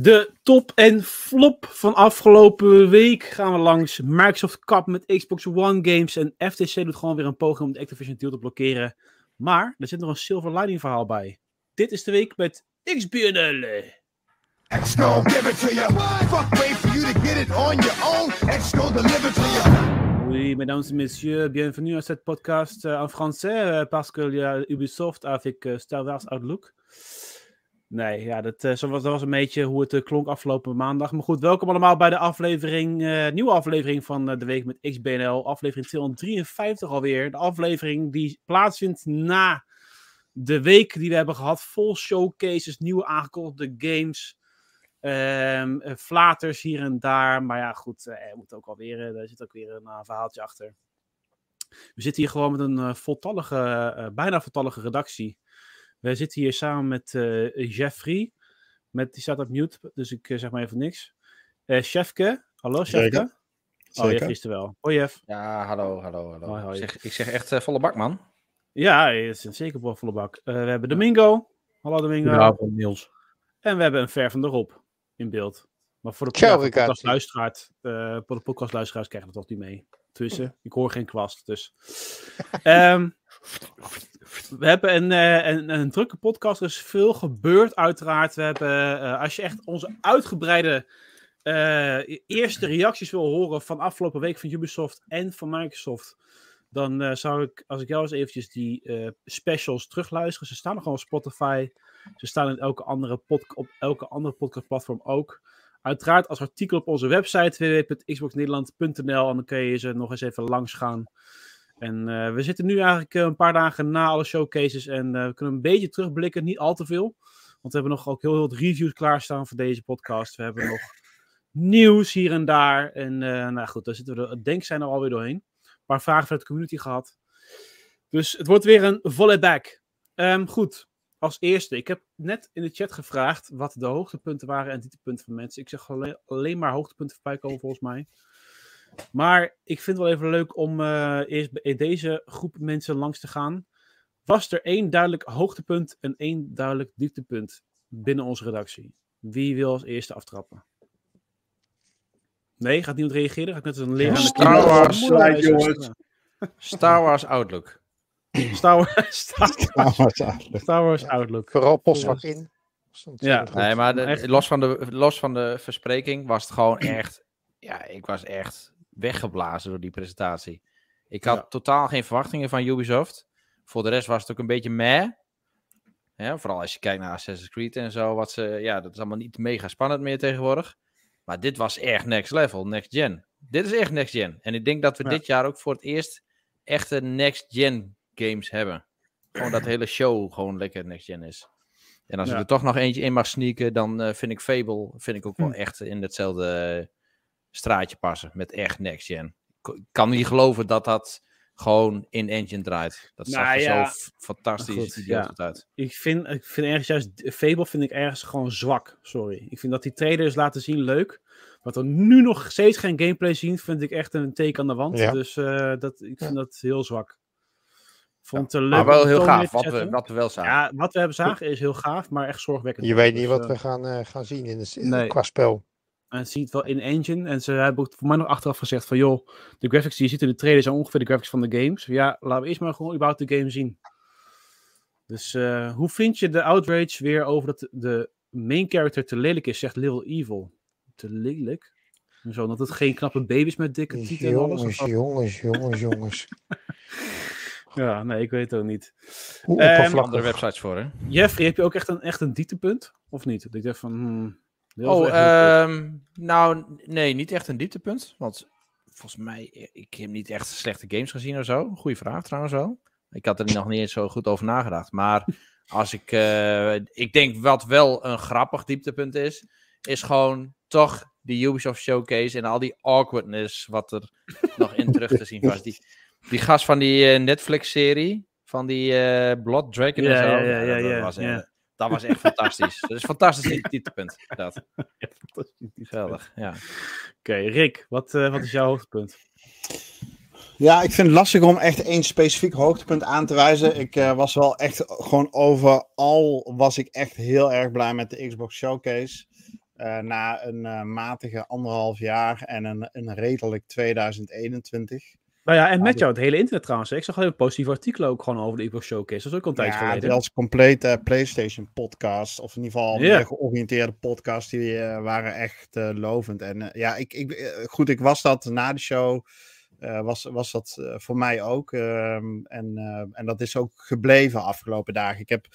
De top en flop van afgelopen week gaan we langs. Microsoft Cup met Xbox One games. En FTC doet gewoon weer een poging om de Activision deal te blokkeren. Maar er zit nog een silver lining verhaal bij. Dit is de week met XBNL. X give it to you. Fuck wait for you to get it on your own. Deliver to you. Oui, mesdames et messieurs, bienvenue à cette podcast euh, en français euh, parce qu'il y a Ubisoft avec euh, Star Wars Outlook. Nee, ja, dat, uh, zo was, dat was een beetje hoe het uh, klonk afgelopen maandag. Maar goed, welkom allemaal bij de aflevering, uh, nieuwe aflevering van de week met XBNL. Aflevering 253 alweer. De aflevering die plaatsvindt na de week die we hebben gehad. Vol showcases, nieuwe aangekondigde games. Um, flaters hier en daar. Maar ja, goed, er moet ook alweer, er zit ook weer een verhaaltje achter. We zitten hier gewoon met een voltallige, bijna voltallige redactie. Wij zitten hier samen met uh, Jeffrey. Met, die staat op mute, dus ik uh, zeg maar even niks. Uh, Chefke, hallo Chefke. Zeker. Oh, Jeff is er wel. Hoi Jeff. Ja, hallo, hallo, hallo. Hoi, hoi. Ik, zeg, ik zeg echt volle bak, man. Ja, het is een zeker volle bak. we hebben Domingo. Hallo Domingo. Ja, van Niels. En we hebben een ver van de Rob in beeld. Maar voor de, ja, podcastluisteraars, voor de podcastluisteraars krijgen we dat toch niet mee. Tussen, ik hoor geen kwast, dus. um, we hebben een, uh, een, een, drukke podcast. Er is veel gebeurd, uiteraard. We hebben, uh, als je echt onze uitgebreide uh, eerste reacties wil horen van afgelopen week van Ubisoft en van Microsoft, dan zou ik, als ik jou eens eventjes die specials terugluisteren. Ze staan nog gewoon op Spotify. Ze staan in elke andere pod op elke andere podcastplatform ook. Uiteraard als artikel op onze website www.xboxnederland.nl en dan kun je ze nog eens even langs gaan. En uh, we zitten nu eigenlijk uh, een paar dagen na alle showcases en uh, we kunnen een beetje terugblikken, niet al te veel. Want we hebben nog ook heel veel reviews klaarstaan voor deze podcast. We hebben nog nieuws hier en daar. En nou goed, daar zitten we er, denk zijn er alweer doorheen. Een paar vragen vanuit de community gehad. Dus het wordt weer een volley back. Um, goed, als eerste, ik heb net in de chat gevraagd wat de hoogtepunten waren en dieptepunten van mensen. Ik zeg alleen, alleen maar hoogtepunten voorbij komen volgens mij. Maar ik vind het wel even leuk om uh, eerst in deze groep mensen langs te gaan. Was er één duidelijk hoogtepunt en één duidelijk dieptepunt binnen onze redactie? Wie wil als eerste aftrappen? Nee, gaat niemand reageren? Gaat net als een leraar. Star Wars, Wars, Star Wars Outlook. Star Wars, Star Wars, Outlook. Star Wars Outlook. Vooral postvak in. Ja, nee, maar de, los, van de, los van de verspreking was het gewoon echt. Ja, ik was echt weggeblazen door die presentatie. Ik had totaal geen verwachtingen van Ubisoft. Voor de rest was het ook een beetje meh. Ja, vooral als je kijkt naar Assassin's Creed en zo. Wat ze, ja, dat is allemaal niet mega spannend meer tegenwoordig. Maar dit was echt next level, next gen. Dit is echt next gen. En ik denk dat we dit jaar ook voor het eerst echte next gen games hebben. Gewoon dat de hele show gewoon lekker next gen is. En als ja. er toch nog eentje in mag sneaken, dan uh, vind ik Fable vind ik ook wel hm. echt in hetzelfde straatje passen met echt next gen. Ik kan niet geloven dat dat gewoon in engine draait. Dat zag nou, er zo fantastisch goed, ja. uit. Ik vind, ik vind ergens juist, Fable vind ik ergens gewoon zwak, sorry. Ik vind dat die trailers laten zien leuk. Wat we nu nog steeds geen gameplay zien, vind ik echt een teken aan de wand. Ja. Dus uh, dat, ik vind dat heel zwak. Vond het leuk. Maar wel heel gaaf, wat we, wat we wel zagen. Ja, wat we hebben zagen is heel gaaf, maar echt zorgwekkend. Je weet niet dus, wat uh, we gaan, uh, gaan zien in de, nee. qua spel. En ziet wel in engine. En ze hebben voor mij nog achteraf gezegd van joh, de graphics die je ziet in de trailer zijn ongeveer de graphics van de games. Ja, laten we eerst maar gewoon überhaupt de game zien. Dus uh, hoe vind je de outrage weer over dat de main character te lelijk is, zegt Little Evil. Te lelijk? Zo, dat het geen knappe baby's met dikke tieten en alles. Jongens, jongens, jongens, jongens. ja, nee, ik weet het ook niet. Hoe um, andere websites voor, hè? Jeffrey, heb je ook echt een, echt een dieptepunt? Of niet? Dat ik dacht van, hmm, oh, ehm, nou, nee, niet echt een dieptepunt. Want volgens mij, ik heb niet echt slechte games gezien of zo. Goeie vraag trouwens wel. Ik had er nog niet eens zo goed over nagedacht. Maar als ik, uh, ik denk wat wel een grappig dieptepunt is, is gewoon toch de Ubisoft Showcase en al die awkwardness wat er nog in terug te zien was. Die, die gast van die uh, Netflix-serie, van die uh, Blood Dragon en zo. Ja, ja, ja, dat was, echt fantastisch. Dat is een fantastisch dieptepunt. Dat. Ja, fantastisch. Geweldig, ja. Oké, okay, Rick, wat, uh, wat is jouw hoogtepunt? Ja, ik vind het lastig om echt één specifiek hoogtepunt aan te wijzen. Ik uh, was wel echt gewoon overal was ik echt heel erg blij met de Xbox Showcase. na een matige anderhalf jaar en een, een redelijk 2021. Nou ja, en met jou het hele internet trouwens. Ik zag heel positieve artikelen ook gewoon over de Xbox Showcase. Dat is ook al een ja, geleden. als complete PlayStation podcast, of in ieder geval yeah. georiënteerde podcast, die waren echt lovend. En ja, ik, ik, goed, ik was dat na de show was, was dat voor mij ook. Uh, en, en dat is ook gebleven afgelopen dagen. Ik heb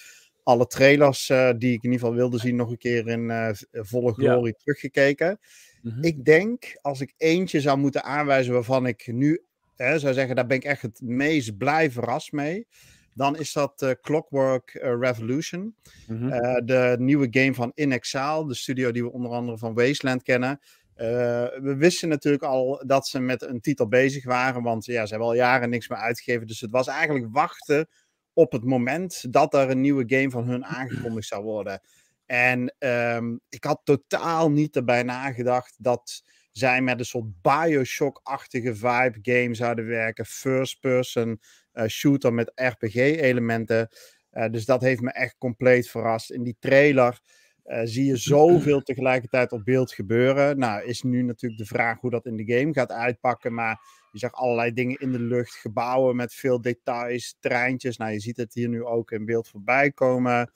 alle trailers die ik in ieder geval wilde zien nog een keer in volle glorie teruggekeken. Mm -hmm. Ik denk, als ik eentje zou moeten aanwijzen waarvan ik nu hè, zou zeggen, daar ben ik echt het meest blij verrast mee. Dan is dat Clockwork Revolution. Mm -hmm. de nieuwe game van In Exile, de studio die we onder andere van Wasteland kennen. We wisten natuurlijk al dat ze met een titel bezig waren, want ja, ze hebben al jaren niks meer uitgegeven. Dus het was eigenlijk wachten op het moment dat er een nieuwe game van hun aangekondigd zou worden. En um, ik had totaal niet erbij nagedacht dat zij met een soort Bioshock-achtige vibe game zouden werken. First-person uh, shooter met RPG-elementen. Uh, dus dat heeft me echt compleet verrast. In die trailer uh, zie je zoveel tegelijkertijd op beeld gebeuren. Nou, is nu natuurlijk de vraag hoe dat in de game gaat uitpakken. Maar je zag allerlei dingen in de lucht, gebouwen met veel details, treintjes. Nou, je ziet het hier nu ook in beeld voorbij komen.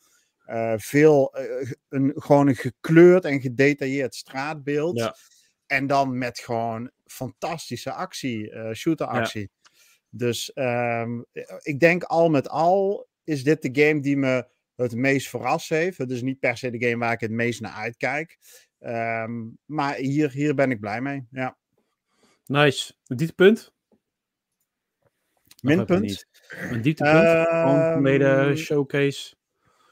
Uh, veel, uh, een, gewoon een gekleurd en gedetailleerd straatbeeld. Ja. En dan met gewoon fantastische actie, uh, shooteractie. Ja. Dus um, ik denk al met al is dit de game die me het meest verrast heeft. Het is niet per se de game waar ik het meest naar uitkijk. Um, maar hier, hier ben ik blij mee. Ja. Nice. Dieptepunt? Minpunt? Een dieptepunt? Gewoon mede showcase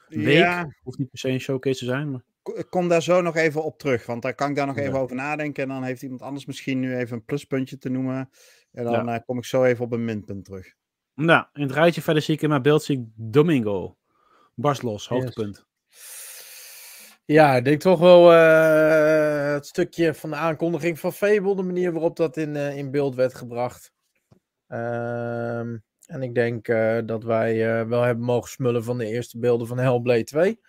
week. Ja. Hoeft niet per se een showcase te zijn. Maar... Ik kom daar zo nog even op terug. Want daar kan ik daar nog ja. even over nadenken. En dan heeft iemand anders misschien nu even een pluspuntje te noemen. En dan ja. uh, kom ik zo even op een minpunt terug. Nou, in het rijtje verder zie ik in mijn beeld zie ik Domingo. Barst los, hoogtepunt. Ja, ik denk toch wel uh, het stukje van de aankondiging van Fable, de manier waarop dat in, uh, in beeld werd gebracht. Uh, en ik denk uh, dat wij wel hebben mogen smullen van de eerste beelden van Hellblade 2.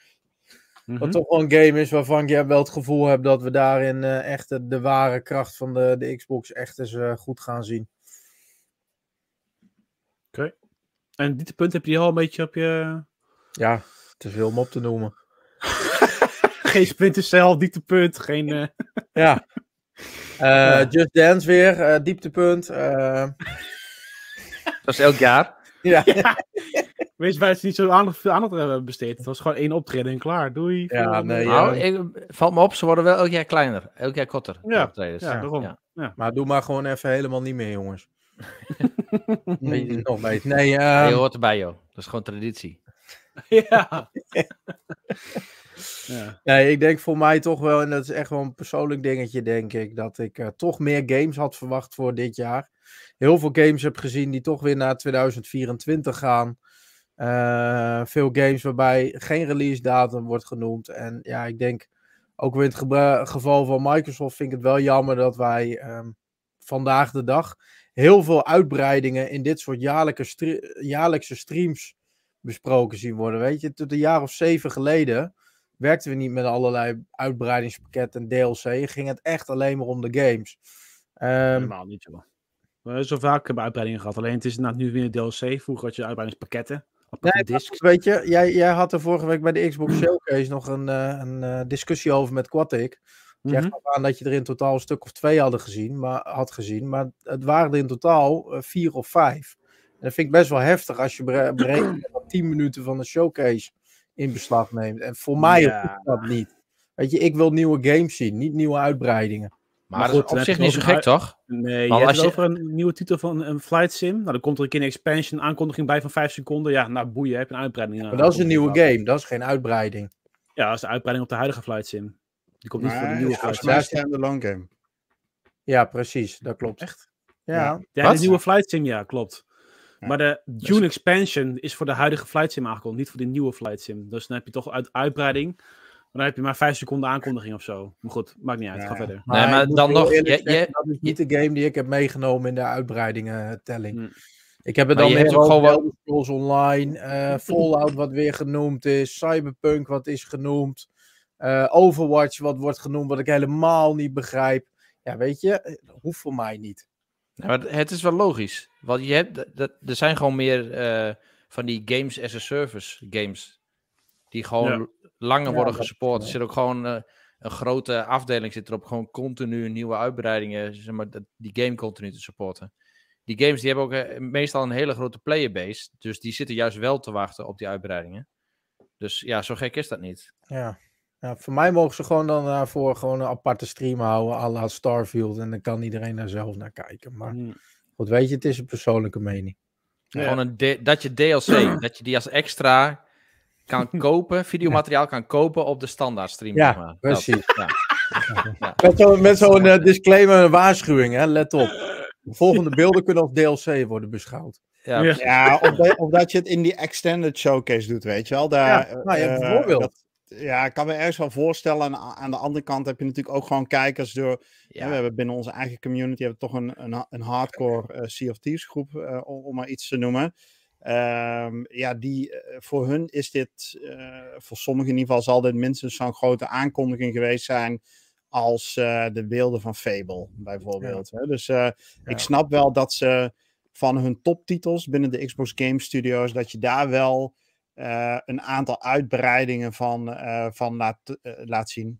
Mm-hmm. Wat toch wel een game is waarvan ik wel het gevoel heb dat we daarin echt de, de, ware kracht van de, de Xbox echt eens goed gaan zien. Oké. Okay. En dit punt heb je al een beetje op je ja, te veel om op te noemen. geen Splinter Cell, dieptepunt, geen... Uh... ja. Uh, Just Dance weer, uh, dieptepunt. Dat is elk jaar. Ja. ja. Weet je, wij het niet zo aandacht, veel aandacht hebben besteed. Het was gewoon één optreden en klaar. Doei. Ja, nee. Nou, ik, valt me op, ze worden wel elk jaar kleiner. Elk jaar korter. Ja, optredens. ja, daarom. Ja. ja. Maar doe maar gewoon even helemaal niet meer, jongens. Weet je nog weet. Nee, uh... nee, je hoort erbij, joh. Dat is gewoon traditie. ja. ja. Nee, ik denk voor mij toch wel, en dat is echt wel een persoonlijk dingetje, denk ik, dat ik uh, toch meer games had verwacht voor dit jaar. Heel veel games heb gezien die toch weer naar 2024 gaan. Uh, veel games waarbij geen release datum wordt genoemd. En ja, ik denk ook weer in het geval van Microsoft vind ik het wel jammer dat wij um, vandaag de dag heel veel uitbreidingen in dit soort jaarlijkse, jaarlijkse streams besproken zien worden. Weet je, tot een jaar of zeven geleden werkten we niet met allerlei uitbreidingspakketten en DLC. Ging het echt alleen maar om de games. Um, Helemaal niet zo. We zo vaak hebben uitbreidingen gehad. Alleen het is nu weer DLC. Vroeger had je uitbreidingspakketten. Nee, discs. weet je, jij, jij had er vorige week bij de Xbox Showcase nog een, uh, een uh, discussie over met Quatic. Je mm aan dat je er in totaal een stuk of twee hadden gezien, maar, had gezien. Maar het waren er in totaal uh, vier of vijf. En dat vind ik best wel heftig als je berekent dat 10 minuten van de showcase in beslag neemt. En voor mij ja. dat niet. Weet je, ik wil nieuwe games zien, niet nieuwe uitbreidingen. Maar, maar goed, dat is op zich niet zo gek, toch? Nee, maar je hebt je... over een nieuwe titel van een Flight Sim. Nou, dan komt er een keer een expansion aankondiging bij van 5 seconden. Ja, nou boeien, heb je een uitbreiding. Maar dat is een nieuwe game, dat is geen uitbreiding. Ja, dat is de uitbreiding op de huidige Flight Sim. Die komt niet voor de nieuwe ja, Flight Sim. Dat is een long game. Ja, precies, dat klopt. Echt? Ja, ja de nieuwe Flight Sim, ja, klopt. Maar de June expansion is voor de huidige flight sim aangekondigd, niet voor de nieuwe flight sim. Dus dan heb je toch uit uitbreiding. Maar dan heb je maar vijf seconden aankondiging of zo. Maar goed, maakt niet uit. Ja. Ga verder. Maar nee, maar dan nog. Je, je, dat is niet de game die ik heb meegenomen in de uitbreidingen telling. Hm. Ik heb het dan meer ook gewoon wel... Online, uh, Fallout wat weer genoemd is, Cyberpunk wat is genoemd. Overwatch, wat wordt genoemd, wat ik helemaal niet begrijp. Ja, weet je, hoeft voor mij niet. maar het is wel logisch. Want je hebt, dat, er zijn gewoon meer van die games as a service games. Die gewoon langer worden gesupport. Er zit ook gewoon een grote afdeling zit erop. Gewoon continu nieuwe uitbreidingen. Zeg maar, die game continu te supporten die games die hebben ook eh, meestal een hele grote playerbase. Dus die zitten juist wel te wachten op die uitbreidingen. Dus ja, zo gek is dat niet. Ja. ja voor mij mogen ze gewoon dan daarvoor gewoon een aparte stream houden. à la Starfield. En dan kan iedereen daar zelf naar kijken. Maar hmm. goed, weet je, het is een persoonlijke mening. Gewoon een dat je DLC, dat je die als extra kan kopen, videomateriaal kan kopen op de standaard stream. Ja, precies. ja. Met zo'n zo uh, disclaimer en waarschuwing, hè? let op. volgende beelden kunnen als DLC worden beschouwd. Ja, ja of, of, dat je het in die extended showcase doet, weet je wel. Daar, ja, nou, ja, bijvoorbeeld. ja, ik kan me ergens wel voorstellen. En aan de andere kant heb je natuurlijk ook gewoon kijkers door. Ja. we hebben binnen onze eigen community hebben toch een, een, een hardcore uh, Sea of Thieves groep, uh, om, maar iets te noemen. Um, ja, die, uh, voor hun is dit, voor sommigen in ieder geval, zal dit minstens zo'n grote aankondiging geweest zijn als uh, de beelden van Fable, bijvoorbeeld. Ja. Dus uh, ja. ik snap wel dat ze van hun toptitels binnen de Xbox Game Studios, dat je daar wel een aantal uitbreidingen van, van laat, laat zien.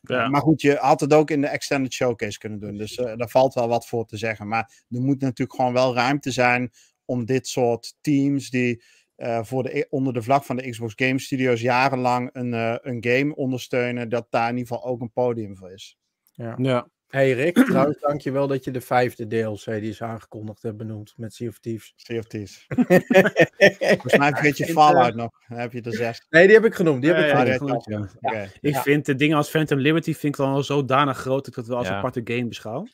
Ja. maar goed, je had het ook in de Extended Showcase kunnen doen. Dus daar valt wel wat voor te zeggen. Maar er moet natuurlijk gewoon wel ruimte zijn om dit soort teams die uh, voor de, onder de vlag van de Xbox Game Studios jarenlang een, uh, een game ondersteunen, dat daar in ieder geval ook een podium voor is. Ja. ja. Hey Rick, trouwens dankjewel dat je de vijfde DLC die is aangekondigd hebt benoemd met Sea of Thieves. Sea of Thieves. Volgens mij vergeet je Fallout nog. Dan heb je de zes. Nee, die heb ik genoemd. Die heb ik ja, genoemd. Ja. Okay. Ik vind de dingen als Phantom Liberty vind ik dan zodanig groot dat ik het wel als een aparte game beschouw.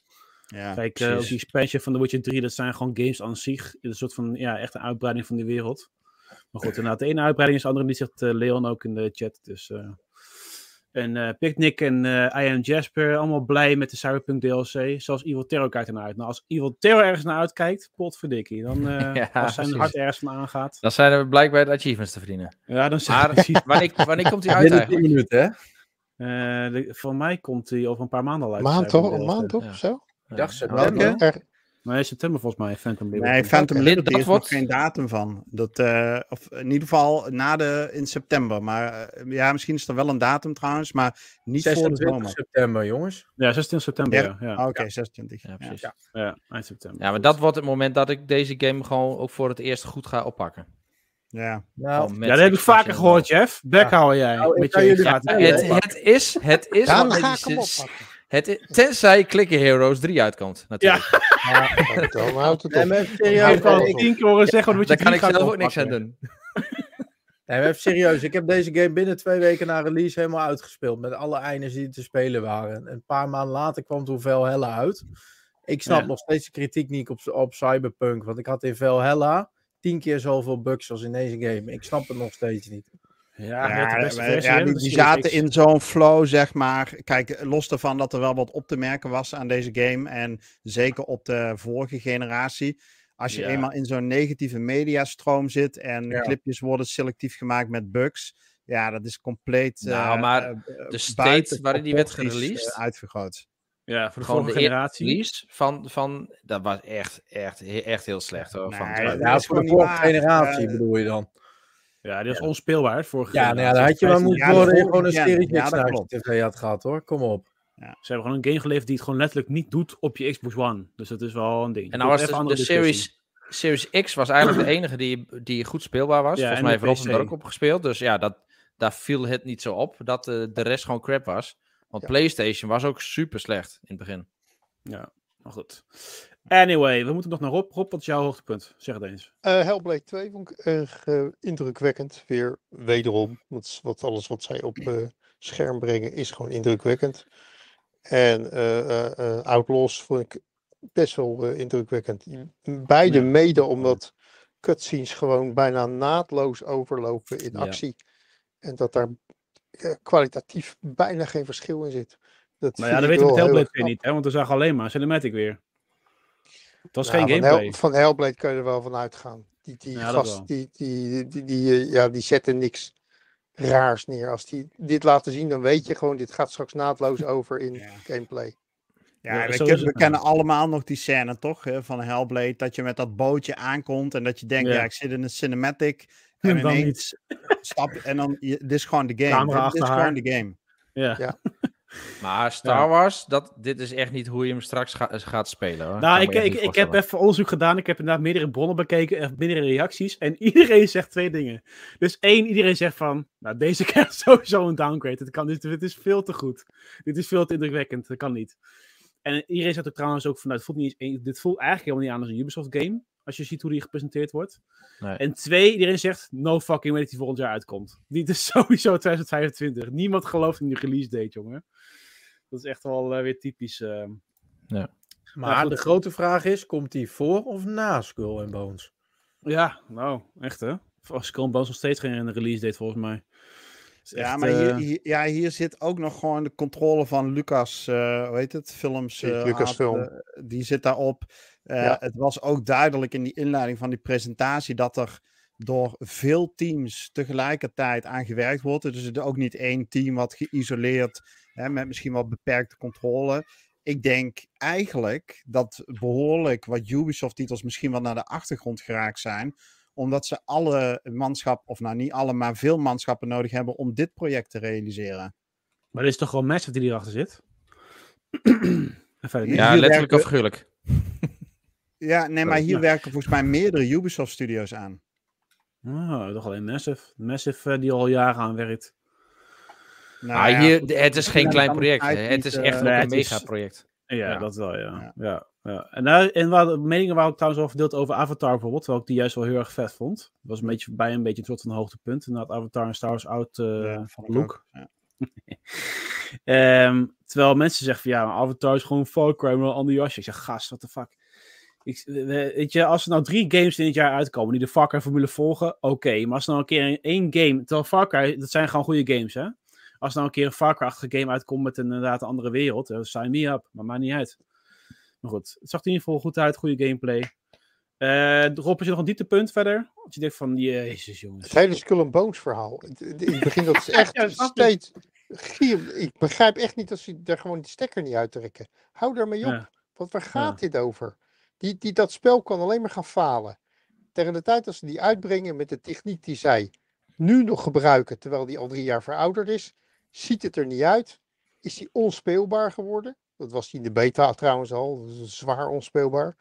Ja, Kijk, uh, die expansion van The Witcher 3, dat zijn gewoon games aan zich. Een soort van, ja, echt een uitbreiding van die wereld. Maar goed, inderdaad, de ene uitbreiding is de andere, die zegt uh, Leon ook in de chat. Dus, uh, en uh, Picnic en I Am Jasper, allemaal blij met de Cyberpunk DLC. Zelfs Evil Terror kijkt ernaar uit. Nou, als Evil Terror ergens naar uitkijkt, potverdikkie. Dan, ja, als zijn hart ergens van aangaat. Dan zijn er blijkbaar de achievements te verdienen. Ja, dan zijn maar, wanneer, wanneer komt hij uit eigenlijk? minuten, hè? voor mij komt hij over een paar maanden al uit. Maand toch? Een maand toch? Ja. Of zo? Ik dacht september. Maar september volgens mij, Phantom Liberty. Nee, Phantom Liberty is nog geen datum van. Dat, uh, of in ieder geval na de, in september. Maar uh, ja, misschien is er wel een datum trouwens, maar niet 26 voor de zomer. september, jongens. Ja, 26 september, ja. ja. ja. Oké, okay, 26. Ja, precies. Ja. ja, eind september. Ja, maar dat wordt het moment dat ik deze game gewoon ook voor het eerst goed ga oppakken. Ja. Nou, ja, dat heb ik vaker gehoord, Jeff. Bek hou jij. Nou, met je het, het, is, het is... Dan ga ik hem oppakken. Het, tenzij Clicker Heroes 3 uitkomt, natuurlijk. Ja, ja houdt het op. Nee, serieus, ik tien keer horen zeggen wat je Daar kan ik zelf ook niks aan doen. Nee, maar even serieus. Ik heb deze game binnen twee weken na release helemaal uitgespeeld. Met alle eindes die te spelen waren. En een paar maanden later kwam toen Valhalla uit. Ik snap ja. nog steeds de kritiek niet op, op Cyberpunk. Want ik had in Valhalla tien keer zoveel bugs als in deze game. Ik snap het nog steeds niet. Ja, ja, ja die, zaten in zo'n flow, zeg maar. Kijk, los ervan dat er wel wat op te merken was aan deze game. En zeker op de vorige generatie. Als je eenmaal in zo'n negatieve mediastroom zit en clipjes worden selectief gemaakt met bugs. Ja, dat is compleet. Nou, uh, maar uh, de state waarin die werd gereleased. Uh, uitvergroot. Ja, voor de volgende generatie. Van, van, dat was echt, echt, echt heel slecht hoor. Nee, van, ja, voor de vorige generatie bedoel je dan. Ja, die was ja. onspeelbaar. Vorige ja, nou ja, dan had je maar moeten worden gewoon een serie ja, tv had gehad hoor. Kom op. Ja. Ze hebben gewoon een game geleverd die het gewoon letterlijk niet doet op je Xbox One. Dus dat is wel een ding. En nou was de, de Series, Series X was eigenlijk de enige die, die goed speelbaar was. Volgens mij heeft Rob er ook op gespeeld. Dus ja, dat, daar viel het niet zo op dat de, de rest gewoon crap was. Want PlayStation was ook super slecht in het begin. Ja, maar goed. Anyway, we moeten nog naar Rob. Rob, wat is jouw hoogtepunt? Zeg het eens. Uh, Hellblade 2 vond ik erg uh, indrukwekkend. Weer wederom. Want wat, alles wat zij op uh, scherm brengen is gewoon indrukwekkend. En Outlaws vond ik best wel indrukwekkend. Beide ja. mede omdat cutscenes gewoon bijna naadloos overlopen in actie. Ja. En dat daar kwalitatief bijna geen verschil in zit. Dat nou ja, dat weten we met Hellblade 2 niet, hè? want we zagen alleen maar cinematic weer. Het was geen gameplay. Van, Hell, van Hellblade kun je er wel van uitgaan. Die, die gast, die, die, die, die, ja, die zetten niks. raars neer. Als die dit laten zien, dan weet je gewoon, dit gaat straks naadloos over in gameplay. Ja, we, we kennen allemaal nog die scène, toch? Hè, van Hellblade. Dat je met dat bootje aankomt en dat je denkt, ja, ik zit in een cinematic. En, dan iets. Stap, en dan, dit is gewoon de game. Dit is gewoon de game. Ja. ja. Maar Star Wars, dat, dit is echt niet hoe je hem straks gaat spelen. Hoor. Nou, ik, ik, ik heb even onderzoek gedaan. Ik heb inderdaad meerdere bronnen bekeken, en meerdere reacties. En iedereen zegt twee dingen. Dus één, iedereen zegt van, nou, deze krijgt sowieso een downgrade. Het kan, dit, dit is veel te goed. Dit is veel te indrukwekkend. Dat kan niet. En iedereen zegt ook trouwens ook vanuit, voelt niet eens, dit voelt eigenlijk helemaal niet aan als een Ubisoft game. Als je ziet hoe die gepresenteerd wordt. Nee. En twee, iedereen zegt, no fucking way dat die volgend jaar uitkomt. Dit is sowieso 2025. Niemand gelooft in die release date, jongen. Dat is echt wel uh, weer typisch. Uh... Ja. Maar, de grote vraag is, komt die voor of na Skull and Bones? Ja, nou, echt hè. Skull and Bones nog steeds geen release date volgens mij ja, maar hier, eh, hier, ja, hier zit ook nog gewoon de controle van Lucas, uh, hoe heet het, films. Uh, Lucasfilm. die zit daarop. Ja. Het was ook duidelijk in die inleiding van die presentatie dat er door veel teams tegelijkertijd aan gewerkt wordt. Dus het is ook niet één team wat geïsoleerd, hè, met misschien wat beperkte controle. Ik denk eigenlijk dat behoorlijk wat Ubisoft-titels misschien wel naar de achtergrond geraakt zijn omdat ze alle manschap, of nou niet alle, maar veel manschappen nodig hebben om dit project te realiseren. Maar er is toch gewoon Massive die hierachter zit? ja, letterlijk of figuurlijk. ja, nee, maar hier werken volgens mij meerdere Ubisoft studios aan. Oh, toch alleen Massive. Massive uh, die al jaren aan werkt. Nou, ah, hier, het is geen klein project. Het is echt uh, een mega project. Ja, ja, dat wel, ja. ja. ja. En, daar, en waar, de meningen waren ook trouwens al verdeeld over Avatar bijvoorbeeld, terwijl ik die juist wel heel erg vet vond. Dat was een beetje bij een beetje een soort van hoogtepunt. Inderdaad, Avatar en Star Wars Out uh, look. um, terwijl mensen zeggen van ja, Avatar is gewoon Far Cry, maar een ander jasje. Ik zeg, gast, what the fuck. Ik, weet je, als er nou drie games in het jaar uitkomen die de Far Cry formule volgen, oké. Maar als er nou een keer één game, terwijl Far Cry, dat zijn gewoon goede games, hè. Als nou een keer een Far Cry-achtige game uitkomt met een, inderdaad een andere wereld, dan sign me up. Maar maakt niet uit. Maar goed, het zag er in ieder geval goed uit. Goede gameplay. Uh, Rob, is je nog een dieptepunt verder? Want je denkt van, jezus jongens. Het hele Skull and Bones verhaal. Het begin dat echt ja, steeds... ik begrijp echt niet dat ze daar gewoon die stekker niet uittrekken. Hou daarmee op. Ja. Want waar gaat dit over? Die, die, dat spel kan alleen maar gaan falen. Tegen de tijd dat ze die uitbrengen met de techniek die zij nu nog gebruiken, terwijl die al drie jaar verouderd is, Ziet het er niet uit? Is hij onspeelbaar geworden? Dat was hij in de beta trouwens al. zwaar onspeelbaar.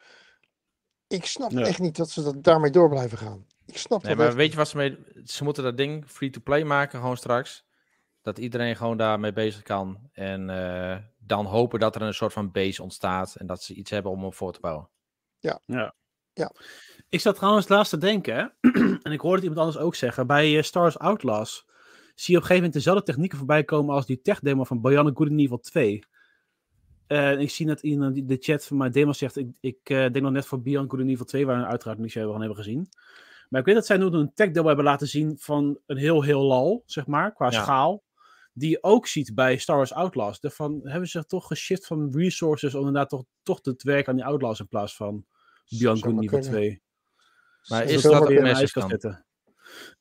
Ik snap echt niet dat ze dat daarmee door blijven gaan. Ik snap nee, maar weet je wat ze mee... Ze moeten dat ding free-to-play maken gewoon straks. Dat iedereen gewoon daarmee bezig kan. En uh, dan hopen dat er een soort van base ontstaat. En dat ze iets hebben om op voor te bouwen. Ja. Ja. ja. Ik zat trouwens laatst te denken. en ik hoorde het iemand anders ook zeggen. Bij uh, Stars Outlaws zie je op een gegeven moment dezelfde technieken voorbij komen als die tech-demo van Bionic Good in Evil 2. Uh, ik zie net in de chat van mijn demo zegt, ik, ik uh, denk nog net voor Beyond Good in Evil 2, waar we uiteraard niet zo van hebben gezien. Maar ik weet dat zij nu een tech-demo hebben laten zien van een heel, heel lal, zeg maar, qua schaal. Die je ook ziet bij Star Wars Outlaws. Daarvan hebben ze toch geshift van resources om inderdaad toch, toch te werken aan die Outlaws in plaats van In Evil 2. Maar is dat een massive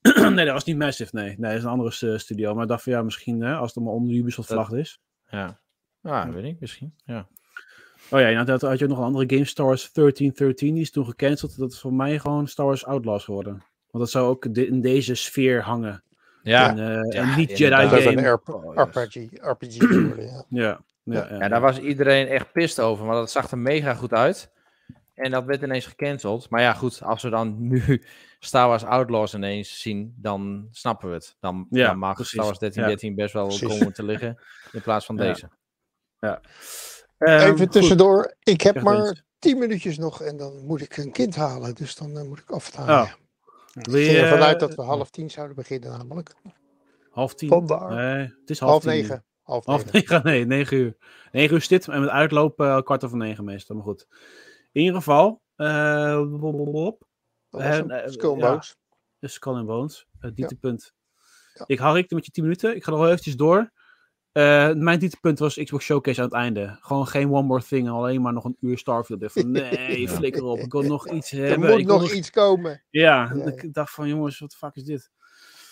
nee, dat was niet Massive, nee. Nee, dat is een andere studio. Maar ik dacht van ja, misschien hè, als het maar onder de Ubisoft vlag is. Ja, ja weet ik, misschien, ja. Oh ja, nou, had je nog een andere game, Star Wars 1313, die is toen gecanceld. Dat is voor mij gewoon Star Wars Outlaws geworden. Want dat zou ook in deze sfeer hangen. Ja. En, uh, ja, niet Jedi game. Dat een RPG, RPG. Ja, ja, ja, ja, daar was iedereen echt pist over, maar dat zag er mega goed uit. En dat werd ineens gecanceld. Maar ja, goed, als we dan nu Star Wars Outlaws ineens zien, dan snappen we het. Dan, ja, dan mag precies. Star Wars 1313 best wel precies. komen te liggen in plaats van deze. Ja. Even ehm, tussendoor, ik heb maar 10 minuutjes nog en dan moet ik een kind halen. Dus dan uh, moet ik aftalen. Oh. Ik ging ervan uit dat we half tien zouden beginnen namelijk. Half tien? Vandaar. Nee, het is half, half negen. Half, half negen. nee, negen uur. Negen uur dit en met uitlopen uh, kwart over negen meestal, maar goed. In ieder geval, uh, uh, Skull and Bones. Ja, Skull and Bones, het dieptepunt. Ja. Ik ik met je 10 minuten. Ik ga nog wel eventjes door. Uh, mijn dieptepunt was Xbox Showcase aan het einde. Gewoon geen one more thing, alleen maar nog een uur Starfield. Van, nee, flikker op, ik wil nog iets hebben. Er moet nog iets komen. Ja, ik dacht van jongens, wat de fuck is dit?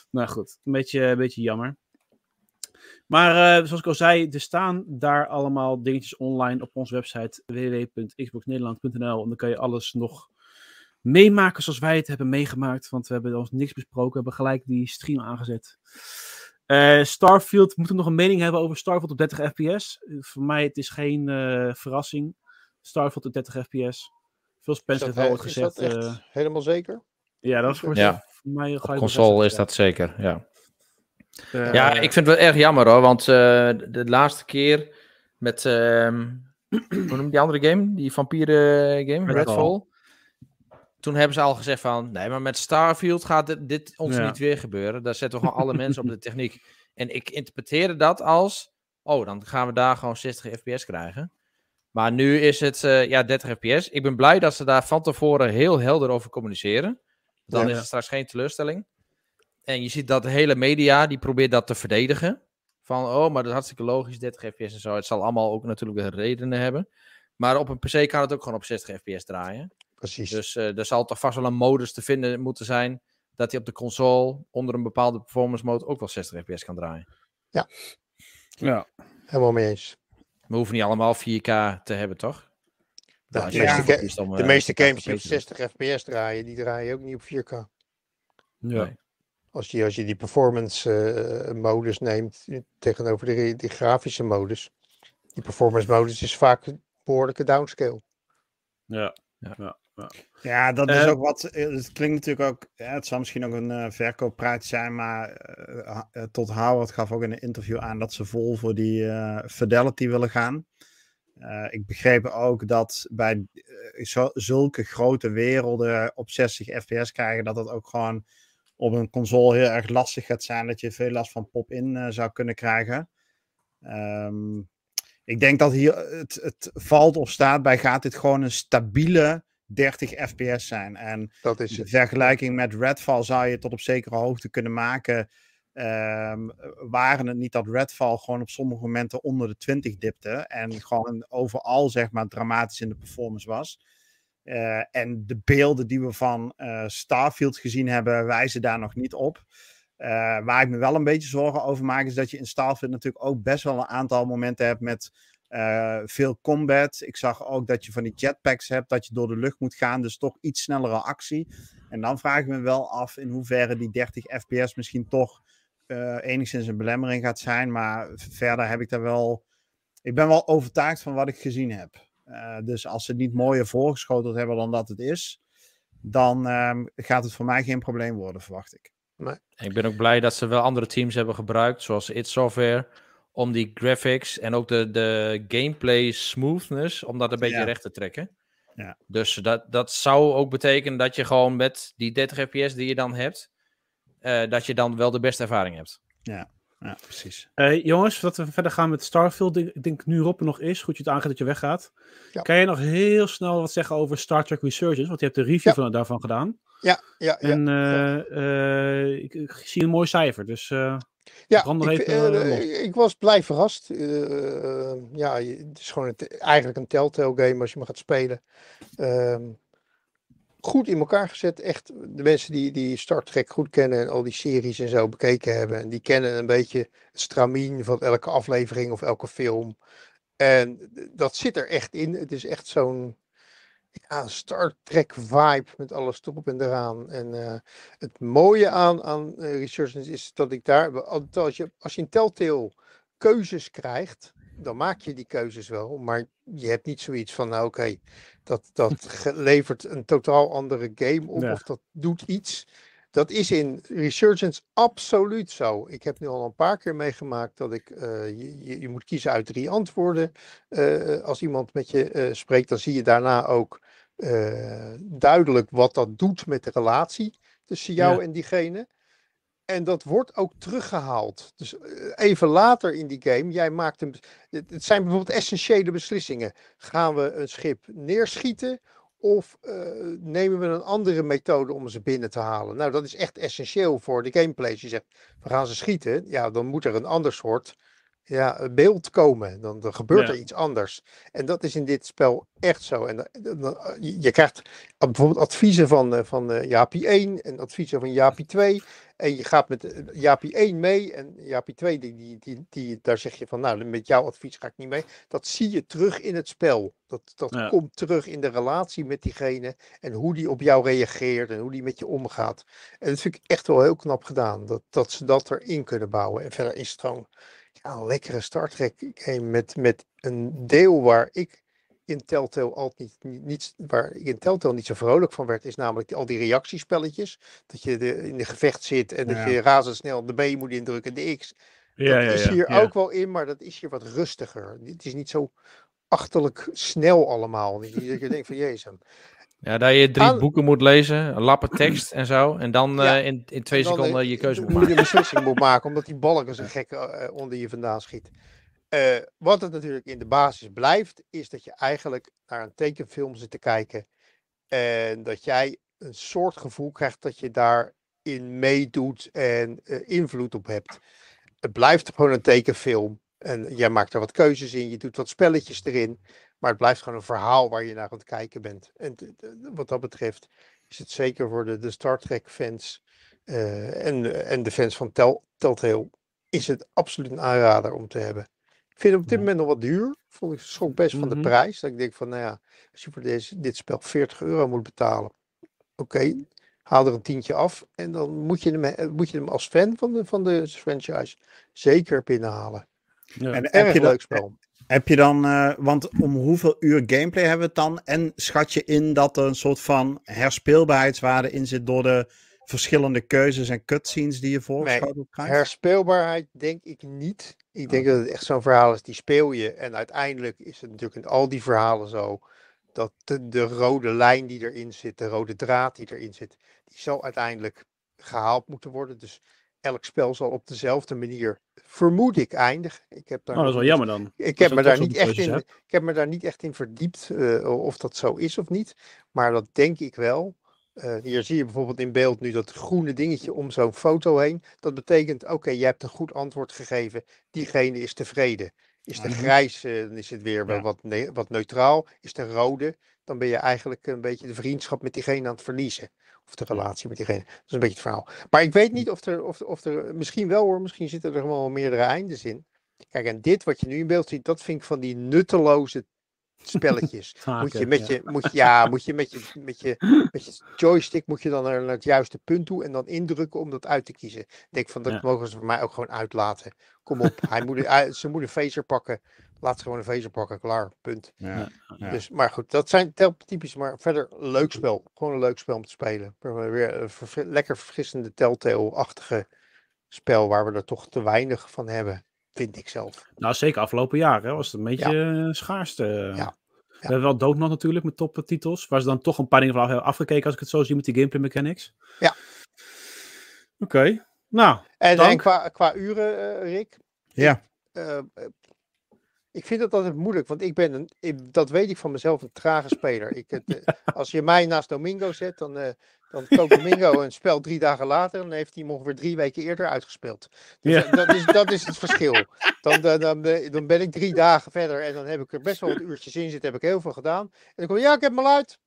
Nou goed, een beetje, een beetje jammer. Maar uh, zoals ik al zei, er staan daar allemaal dingetjes online op onze website www.xboxnederland.nl. En dan kan je alles nog meemaken zoals wij het hebben meegemaakt. Want we hebben ons niks besproken. We hebben gelijk die stream aangezet. Uh, Starfield, moeten we nog een mening hebben over Starfield op 30 fps? voor mij het is geen uh, verrassing. Starfield op 30 fps. Veel Spencer heeft al gezegd. Is dat echt helemaal zeker? Ja, dat is voor, ja. voor mij. Op console is dat zeker, ja. Uh, ja, ik vind het wel erg jammer hoor, want uh, de laatste keer met, uh, hoe noem die andere game? Die vampieren game, Redfall. Toen hebben ze al gezegd van, nee, maar met Starfield gaat dit, dit ons ja. niet weer gebeuren. Daar zetten we gewoon alle mensen op de techniek. En ik interpreteerde dat als, oh, dan gaan we daar gewoon 60 fps krijgen. Maar nu is het uh, ja, 30 fps. Ik ben blij dat ze daar van tevoren heel helder over communiceren. Dan ja. is het straks geen teleurstelling. En je ziet dat de hele media, die probeert dat te verdedigen. Van, oh, maar dat is hartstikke logisch, 30 fps en zo. Het zal allemaal ook natuurlijk redenen hebben. Maar op een PC kan het ook gewoon op 60 fps draaien. Precies. Dus uh, er zal toch vast wel een modus te vinden moeten zijn... dat hij op de console onder een bepaalde performance mode ook wel 60 fps kan draaien. Ja. Ja. Helemaal mee eens. We hoeven niet allemaal 4K te hebben, toch? Nou, de, meeste, om, de uh, meeste games die op 60 fps draaien, die draaien ook niet op 4K. Ja. Nee. Als je, als je die performance uh, modus neemt tegenover de, die grafische modus. Die performance modus is vaak een behoorlijke downscale. Ja, ja, ja. Ja, dat is uh, ook wat. Het klinkt natuurlijk ook. Ja, het zal misschien ook een uh, verkooppraat zijn, maar uh, tot Howard gaf ook in een interview aan dat ze vol voor die Fidelity willen gaan. ik begreep ook dat bij zo, zulke grote werelden op 60 fps krijgen, dat dat ook gewoon op een console heel erg lastig gaat zijn. Dat je veel last van pop-in zou kunnen krijgen. Um, ik denk dat hier het, het valt of staat bij gaat dit gewoon een stabiele 30 fps zijn. En dat is de vergelijking met Redfall zou je tot op zekere hoogte kunnen maken. Um, waren het niet dat Redfall gewoon op sommige momenten onder de 20 dipte. En gewoon overal zeg maar dramatisch in de performance was. Uh, en de beelden die we van uh, Starfield gezien hebben, wijzen daar nog niet op. Uh, waar ik me wel een beetje zorgen over maak, is dat je in Starfield natuurlijk ook best wel een aantal momenten hebt met veel combat. Ik zag ook dat je van die jetpacks hebt, dat je door de lucht moet gaan. Dus toch iets snellere actie. En dan vraag ik me wel af in hoeverre die 30 fps misschien toch enigszins een belemmering gaat zijn. Maar verder heb ik daar wel. Ik ben wel overtuigd van wat ik gezien heb. Uh, dus als ze het niet mooier voorgeschoteld hebben dan dat het is, dan um, gaat het voor mij geen probleem worden, verwacht ik. Nee. Ik ben ook blij dat ze wel andere teams hebben gebruikt, zoals It Software om die graphics en ook de, de gameplay smoothness, om dat een beetje ja. recht te trekken. Ja. Dus dat, dat zou ook betekenen dat je gewoon met die 30 fps die je dan hebt, uh, dat je dan wel de beste ervaring hebt. Ja, ja precies. Uh, jongens, voordat we verder gaan met Starfield, ik denk nu Rob er nog is, goed je het aangeeft dat je weggaat. Ja. Kan je nog heel snel wat zeggen over Star Trek Resurgence? Want je hebt de review ja. van, daarvan gedaan. Ja, ja, ja. En uh, ik, ik, zie een mooi cijfer, dus... Ja, ik, even, uh, ik, was blij verrast. Uh, ja, het is gewoon het, eigenlijk een telltale game als je hem gaat spelen. Uh, goed in elkaar gezet. Echt, de mensen die, die Star Trek goed kennen en al die series en zo bekeken hebben. En die kennen een beetje het stramien van elke aflevering of elke film. En dat zit er echt in. Het is echt zo'n Star Trek vibe met alles top en eraan. En uh, het mooie aan, aan uh, is dat ik daar, als je, als je in keuzes krijgt, dan maak je die keuzes wel. Maar je hebt niet zoiets van, nou oké, okay, dat, dat levert een totaal andere game op ja. of dat doet iets. Dat is in Resurgence absoluut zo. Ik heb nu al een paar keer meegemaakt dat ik. Uh, je, je, moet kiezen uit drie antwoorden. Uh, als iemand met je uh, spreekt, dan zie je daarna ook duidelijk wat dat doet met de relatie tussen jou ja. en diegene. En dat wordt ook teruggehaald. Dus even later in die game, jij maakt een. Het zijn bijvoorbeeld essentiële beslissingen. Gaan we een schip neerschieten? Of uh, nemen we een andere methode om ze binnen te halen? Nou, dat is echt essentieel voor de gameplay. Als je zegt, we gaan ze schieten, ja, dan moet er een ander soort ja, beeld komen. Dan, dan gebeurt ja. er iets anders. En dat is in dit spel echt zo. En dan, dan, je krijgt bijvoorbeeld adviezen van, van uh, Jaapie 1 en adviezen van Jaapie 2. En je gaat met uh, Jaapie 1 mee en Jaapie 2, die, die, die, die, daar zeg je van, nou, met jouw advies ga ik niet mee. Dat zie je terug in het spel. Dat, dat komt terug in de relatie met diegene en hoe die op jou reageert en hoe die met je omgaat. En dat vind ik echt wel heel knap gedaan, dat, dat ze dat erin kunnen bouwen. En verder is het gewoon ja, een lekkere Star Trek game met, met een deel waar ik in Telltale altijd niet, niet, waar ik in Telltale niet zo vrolijk van werd, is namelijk al die reactiespelletjes. Dat je de, in de gevecht zit en dat je razendsnel de B moet indrukken, de X. Ja, dat is hier ook wel in, maar dat is hier wat rustiger. Het is niet zo achterlijk snel allemaal. Dat je denkt van jezus. Ja, dat je drie boeken moet lezen, een lappe tekst en zo. En dan uh, in, in twee seconden je keuze moet maken. je een beslissing moet maken, omdat die balken zo gek uh, onder je vandaan schiet. Uh, wat het natuurlijk in de basis blijft, is dat je eigenlijk naar een tekenfilm zit te kijken. En dat jij een soort gevoel krijgt dat je daarin meedoet en uh, invloed op hebt. Het blijft gewoon een tekenfilm. En jij maakt er wat keuzes in, je doet wat spelletjes erin. Maar het blijft gewoon een verhaal waar je naar aan het kijken bent. En wat dat betreft is het zeker voor de, Star Trek fans uh, en, en de fans van Tel, Telltale is het absoluut een aanrader om te hebben. Ik vind het op dit moment nog wat duur. Vond ik schrok best van de mhm. prijs. Dat ik denk van, nou ja, als je voor deze, dit spel 40 euro moet betalen. Oké, haal er een tientje af. En dan moet je hem, eh, moet je hem als fan van de, van de franchise zeker binnenhalen. Ja. En erg leuk spel. Heb je dan, uh, want om hoeveel uur gameplay hebben we het dan? En schat je in dat er een soort van herspeelbaarheidswaarde in zit door de verschillende keuzes en cutscenes die je voorgeschoteld nee, krijgt? Herspeelbaarheid denk ik niet. Ik denk dat het echt zo'n verhaal is, die speel je. En uiteindelijk is het natuurlijk in al die verhalen zo, dat de, de rode lijn die erin zit, de rode draad die erin zit, die zal uiteindelijk gehaald moeten worden. Dus elk spel zal op dezelfde manier, vermoed ik, eindigen. Ik heb daar oh, dat is wel jammer dan. Ik heb, me daar niet echt in, ik heb me daar niet echt in verdiept uh, of dat zo is of niet. Maar dat denk ik wel. Uh, hier zie je bijvoorbeeld in beeld nu dat groene dingetje om zo'n foto heen. Dat betekent, oké, okay, je hebt een goed antwoord gegeven. Diegene is tevreden. Is de mhm. grijs, uh, dan is het weer ja. wat, ne wat neutraal. Is de rode, dan ben je eigenlijk een beetje de vriendschap met diegene aan het verliezen. Of de relatie met diegene. Dat is een beetje het verhaal. Maar ik weet niet of er, of, of er misschien wel hoor, misschien zitten er gewoon meerdere eindes in. Kijk, en dit wat je nu in beeld ziet, dat vind ik van die nutteloze spelletjes. moet je met je, moet je, ja, moet je met je, met je, met je joystick moet je dan naar het juiste punt toe en dan indrukken om dat uit te kiezen. Ik denk van, dat mogen ze voor mij ook gewoon uitlaten. Kom op, hij moet, hij, ze moeten een phaser pakken. Laat ze gewoon een phaser pakken, klaar, punt. Ja, Dus, maar goed, dat zijn typisch, maar verder leuk spel. Gewoon een leuk spel om te spelen. Weer een lekker vergissende Telltale-achtige spel waar we er toch te weinig van hebben vind ik zelf. Nou, zeker afgelopen jaar hè, was het een beetje ja. schaarste. Ja. We hebben wel Doodnot natuurlijk met toppentitels. Waar ze dan toch een paar dingen van hebben afgekeken als ik het zo zie met die gameplay mechanics. Ja. Oké. Nou, en, en, qua, qua uren, uh, Rick. Ja. Uh, ik vind het altijd moeilijk, want ik ben, een, ik, dat weet ik van mezelf, een trage speler. Ik, het, als je mij naast Domingo zet, dan, uh, dan koopt Domingo een spel drie dagen later en dan heeft hij hem ongeveer drie weken eerder uitgespeeld. Dus ja. dat, is, dat is het verschil. Dan, dan, dan, dan, ben ik drie dagen verder en dan heb ik er best wel wat uurtjes in zitten, heb ik heel veel gedaan. En dan kom ik, ja, ik heb hem al uit.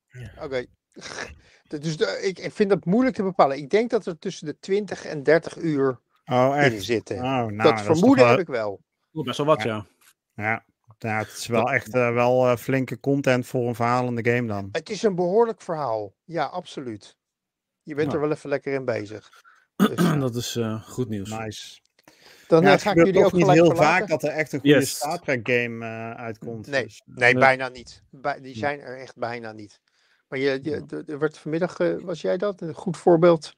Oké. Okay. Dus de, ik, ik vind dat moeilijk te bepalen. Ik denk dat er tussen de 20 en 30 uur oh, in zitten. Oh, nou, dat vermoeden heb ik wel. Best wel wat, ja. Ja, ja het is wel echt uh, wel uh, flinke content voor een verhalende game dan. Het is een behoorlijk verhaal. Ja, absoluut. Je bent er wel even lekker in bezig. Dus, dat is uh, goed nieuws. Nice. Dan ja, ga ik jullie ook niet heel verlaten. vaak dat er echt een goede yes. Star Trek game uitkomt. Nee, dus, nee, bijna niet. Bij, die zijn er echt bijna niet. Maar je, je, er werd vanmiddag, was jij dat? Een goed voorbeeld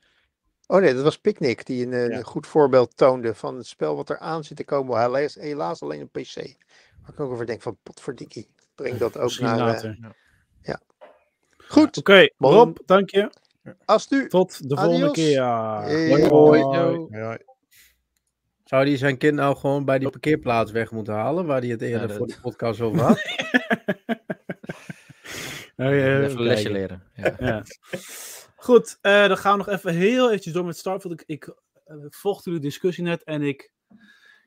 Oh nee, dat was Picnic die een, een, goed voorbeeld toonde van het spel wat er aan zit te komen. Helaas, helaas alleen een PC. Waar ik ook over denk van potverdikkie. Breng dat ook Misschien naar... Later. Uh, ja. Goed. Oké, okay, Rob, dank je. Tot de volgende keer. Hoi. Hoi. Hoi. Zou die zijn kind nou gewoon bij die parkeerplaats weg moeten halen, waar hij het eerder ja, dat... voor de podcast over had? oh, ja, Even een lesje leren. Ja. ja. Goed, uh, dan gaan we nog even heel eventjes door met Starfield. Ik, ik uh, volgde de discussie net en ik...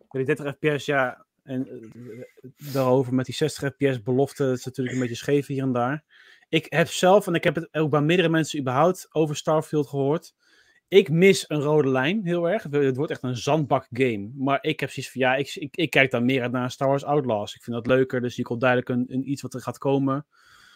Die 30 fps, ja, en uh, daarover met die 60 fps belofte, is natuurlijk een beetje scheef hier en daar. Ik heb zelf, en ik heb het ook bij meerdere mensen überhaupt over Starfield gehoord. ik mis een rode lijn heel erg. Het wordt echt een zandbak game. Maar ik heb zoiets van, ja, ik, ik, kijk dan meer naar Star Wars Outlaws. Ik vind dat leuker, dus je komt duidelijk een, een, iets wat er gaat komen.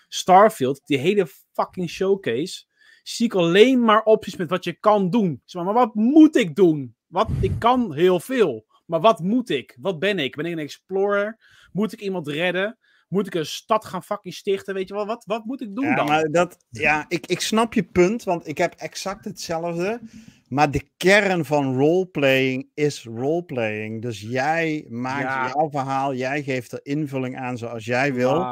Starfield, die hele fucking showcase, zie ik alleen maar opties met wat je kan doen. Zeg maar, maar wat moet ik doen? Wat, ik kan heel veel. Maar wat moet ik? Wat ben ik? Ben ik een explorer? Moet ik iemand redden? Moet ik een stad gaan fucking stichten? Weet je wel, wat, wat moet ik doen ja, dan? Maar dat, ja, ik, ik snap je punt, want ik heb exact hetzelfde. Maar de kern van roleplaying is roleplaying. Dus jij maakt jouw verhaal, jij geeft er invulling aan zoals jij wil.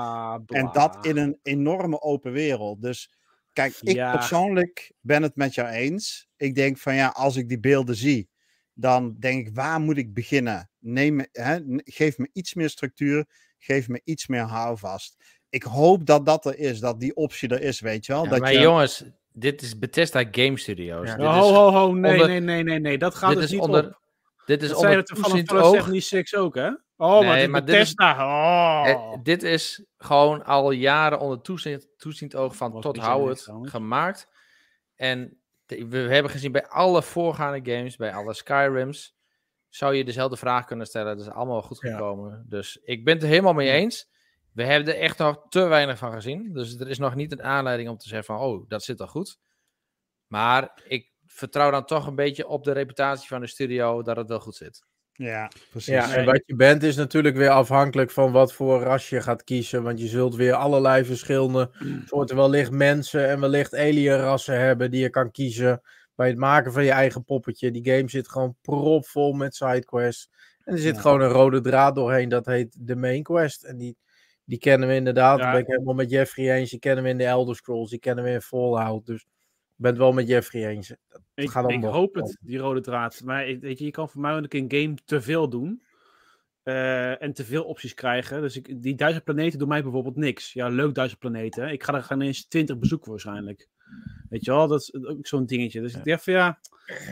En dat in een enorme open wereld. Dus kijk, ik persoonlijk ben het met jou eens. Ik denk van ja, als ik die beelden zie, dan denk ik, waar moet ik beginnen? Neem, hè, geef me iets meer structuur, geef me iets meer houvast. Ik hoop dat dat er is, dat die optie er is, weet je wel. dat maar je... jongens, dit is Bethesda Game Studios. Ja. ho, ho, ho, nee, onder... nee, nee, nee, nee, dat gaat dit dus is niet onder... op. Dit is dat onder zijn het van Fallout 76 ook, hè? Oh, nee, maar, dit maar Bethesda. Dit is, oh. dit is gewoon al jaren onder toezicht, toezicht oog van Todd Howard gemaakt. En we hebben gezien bij alle voorgaande games, bij alle Skyrims, zou je dezelfde vraag kunnen stellen. Dat is allemaal goed gekomen. Ja. Dus ik ben het er helemaal mee eens. We hebben er echt nog te weinig van gezien. Dus er is nog niet een aanleiding om te zeggen van, oh, dat zit al goed. Maar ik vertrouw dan toch een beetje op de reputatie van de studio dat het wel goed zit. Ja, precies. Ja, en wat je bent is natuurlijk weer afhankelijk van wat voor ras je gaat kiezen. Want je zult weer allerlei verschillende soorten wellicht mensen en wellicht alien rassen hebben die je kan kiezen bij het maken van je eigen poppetje. Die game zit gewoon propvol met sidequests. En er zit gewoon een rode draad doorheen, dat heet de main quest. En die, die kennen we inderdaad, ja. ben ik helemaal met Jeffrey eens. Die kennen we in de Elder Scrolls, die kennen we in Fallout. Dus ik ben het wel met Jeffrey eens. Dat ik, gaat ik hoop het, die rode draad. Maar weet je, je kan voor mij ook een game te veel doen. Uh, en te veel opties krijgen. Dus ik, die duizend planeten doen mij bijvoorbeeld niks. Ja, leuk duizend planeten. Ik ga er gaan eens twintig bezoeken waarschijnlijk. Weet je wel, dat is ook zo'n dingetje. Dus ik dacht van ja,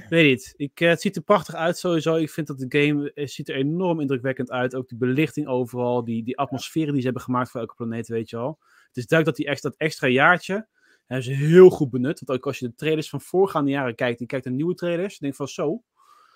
weet niet. Ik, uh, het ziet er prachtig uit sowieso. Ik vind dat de game uh, ziet er enorm indrukwekkend uit. Ook de belichting overal, die, die atmosferen die ze hebben gemaakt voor elke planeet, weet je wel. Het is duidelijk dat die echt, dat extra jaartje hebben ze heel goed benut. Want ook als je de trailers van voorgaande jaren kijkt, die kijkt naar nieuwe trailers, denk van zo,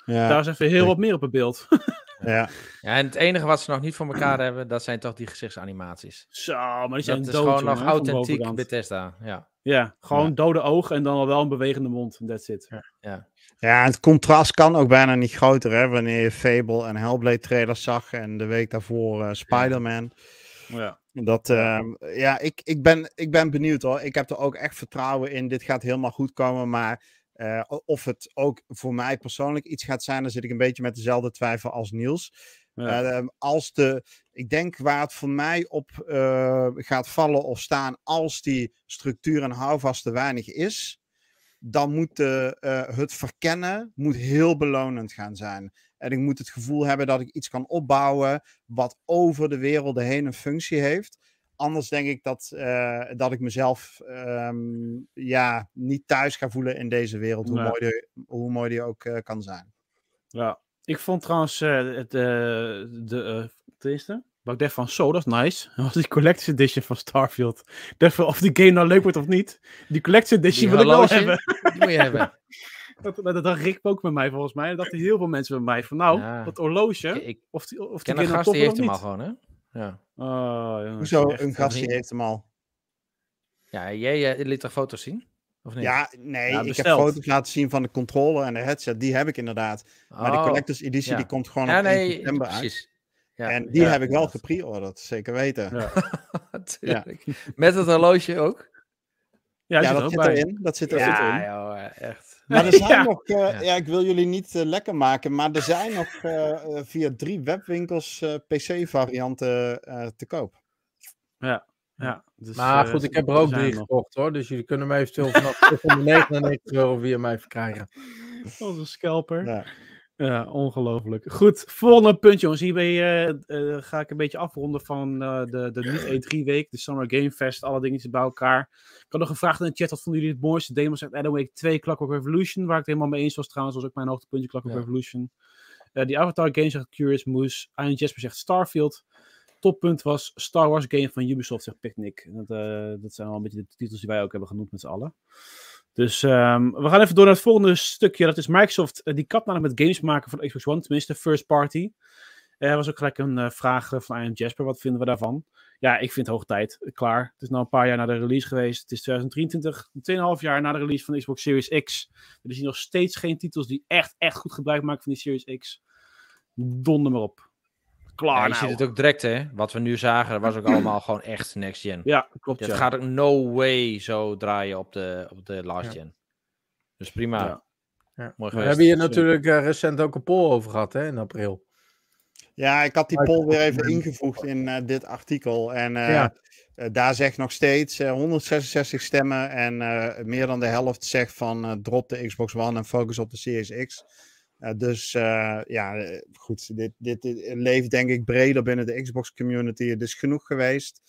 ja. daar is even heel wat meer op het beeld. ja. ja, en het enige wat ze nog niet voor elkaar hebben, dat zijn toch die gezichtsanimaties. Zo, maar die zijn dat dood, is gewoon nog authentiek Bethesda, ja. Ja, gewoon ja. dode ogen en dan al wel een bewegende mond. That's it. Ja. ja. Ja, het contrast kan ook bijna niet groter, hè? Wanneer je Fable en Hellblade trailers zag en de week daarvoor uh, Spider-Man. Ja. Dat, uh, ja, ik, ik, ben, ik ben benieuwd hoor. Ik heb er ook echt vertrouwen in. Dit gaat helemaal goed komen. Maar uh, of het ook voor mij persoonlijk iets gaat zijn, dan zit ik een beetje met dezelfde twijfel als Niels. Ja. Uh, als de, ik denk waar het voor mij op uh, gaat vallen of staan, als die structuur en houvast te weinig is, dan moet de, uh, het verkennen moet heel belonend gaan zijn. En ik moet het gevoel hebben dat ik iets kan opbouwen wat over de werelden heen een functie heeft. Anders denk ik dat, uh, dat ik mezelf um, ja, niet thuis ga voelen in deze wereld, hoe, nee. mooi, die, hoe mooi die ook uh, kan zijn. Ja, ik vond trouwens uh, het, de, uh, eerste, wat ik dacht van, zo, dat is nice. Dat was die Collector's Edition van Starfield. Ik dacht van, of die game nou leuk wordt of niet. Die Collector's Edition die wil ik wel hebben. Die moet je hebben. Dat, dat dacht Rick ook met mij volgens mij. Dat dachten heel veel mensen met mij van nou, ja. dat horloge. Ik, ik of die, of die ken een gast die heeft hem al gewoon, hè? Ja. Oh, jongens, Hoezo? Een gast die heeft hem al. Ja, jij, liet toch foto's zien? Of niet? Ja, nee, ja, ik heb foto's laten zien van de controller en de headset. Die heb ik inderdaad. Maar oh, de Collector's Edition ja. die komt gewoon ja, op nee, 1 september precies. uit. en die heb ik wel gepre-orderd, zeker weten. Ja. Met het horloge ook? Ja, dat, dat zit erin. Dat zit erin. Ja, joh, echt. Maar er zijn ja. nog, uh, ja, ik wil jullie niet uh, lekker maken, maar er zijn nog uh, via drie webwinkels PC-varianten te koop. Ja, ja. Dus, maar goed, ik heb er ook drie gekocht hoor, dus jullie kunnen me eventueel vanaf 99 euro via mij verkrijgen. Een scalper. Ja. Ja, ongelooflijk. Goed, volgende punt jongens. Hierbij uh, uh, ga ik een beetje afronden van uh, de, de niet-E3-week, de Summer Game Fest, alle dingetjes bij elkaar. Ik had nog gevraagd in de chat, wat vonden jullie het mooiste demo? Zegt Adam Week 2, Clockwork Revolution, waar ik het helemaal mee eens was trouwens, was ook mijn hoogtepuntje, Clockwork ja. Revolution. die Avatar Game zegt Curious Moose, Ian Jasper zegt Starfield. Toppunt was Star Wars game van Ubisoft, zegt Picnic. Dat, dat zijn wel een beetje de titels die wij ook hebben genoemd met z'n allen. Dus um, we gaan even door naar het volgende stukje. Dat is Microsoft, uh, die kapt namelijk met games maken van Xbox One, tenminste first party. Er was ook gelijk een uh, vraag van Ian Jasper, wat vinden we daarvan? Ja, ik vind hoog tijd. Klaar. Het is nu een paar jaar na de release geweest. Het is 2023, 2,5 jaar na de release van de Xbox Series X. Er zien nog steeds geen titels die echt, echt goed gebruik maken van die Series X. Donder maar op. Klaar. Ja, je nou. ziet het ook direct, hè? Wat we nu zagen, was ook allemaal gewoon echt next gen. Ja, klopt. Het gaat ook no way zo draaien op de, op de last gen. Dus prima. Ja. Ja. Mooi we hebben hier natuurlijk uh, recent ook een poll over gehad, hè, in april. Ja, ik had die poll weer even ingevoegd in uh, dit artikel. En uh, ja. daar zegt nog steeds 166 stemmen. En meer dan de helft zegt van drop de Xbox One en focus op de Series X. dus ja, goed. Dit, dit, leeft denk ik breder binnen de Xbox community. Het is genoeg geweest.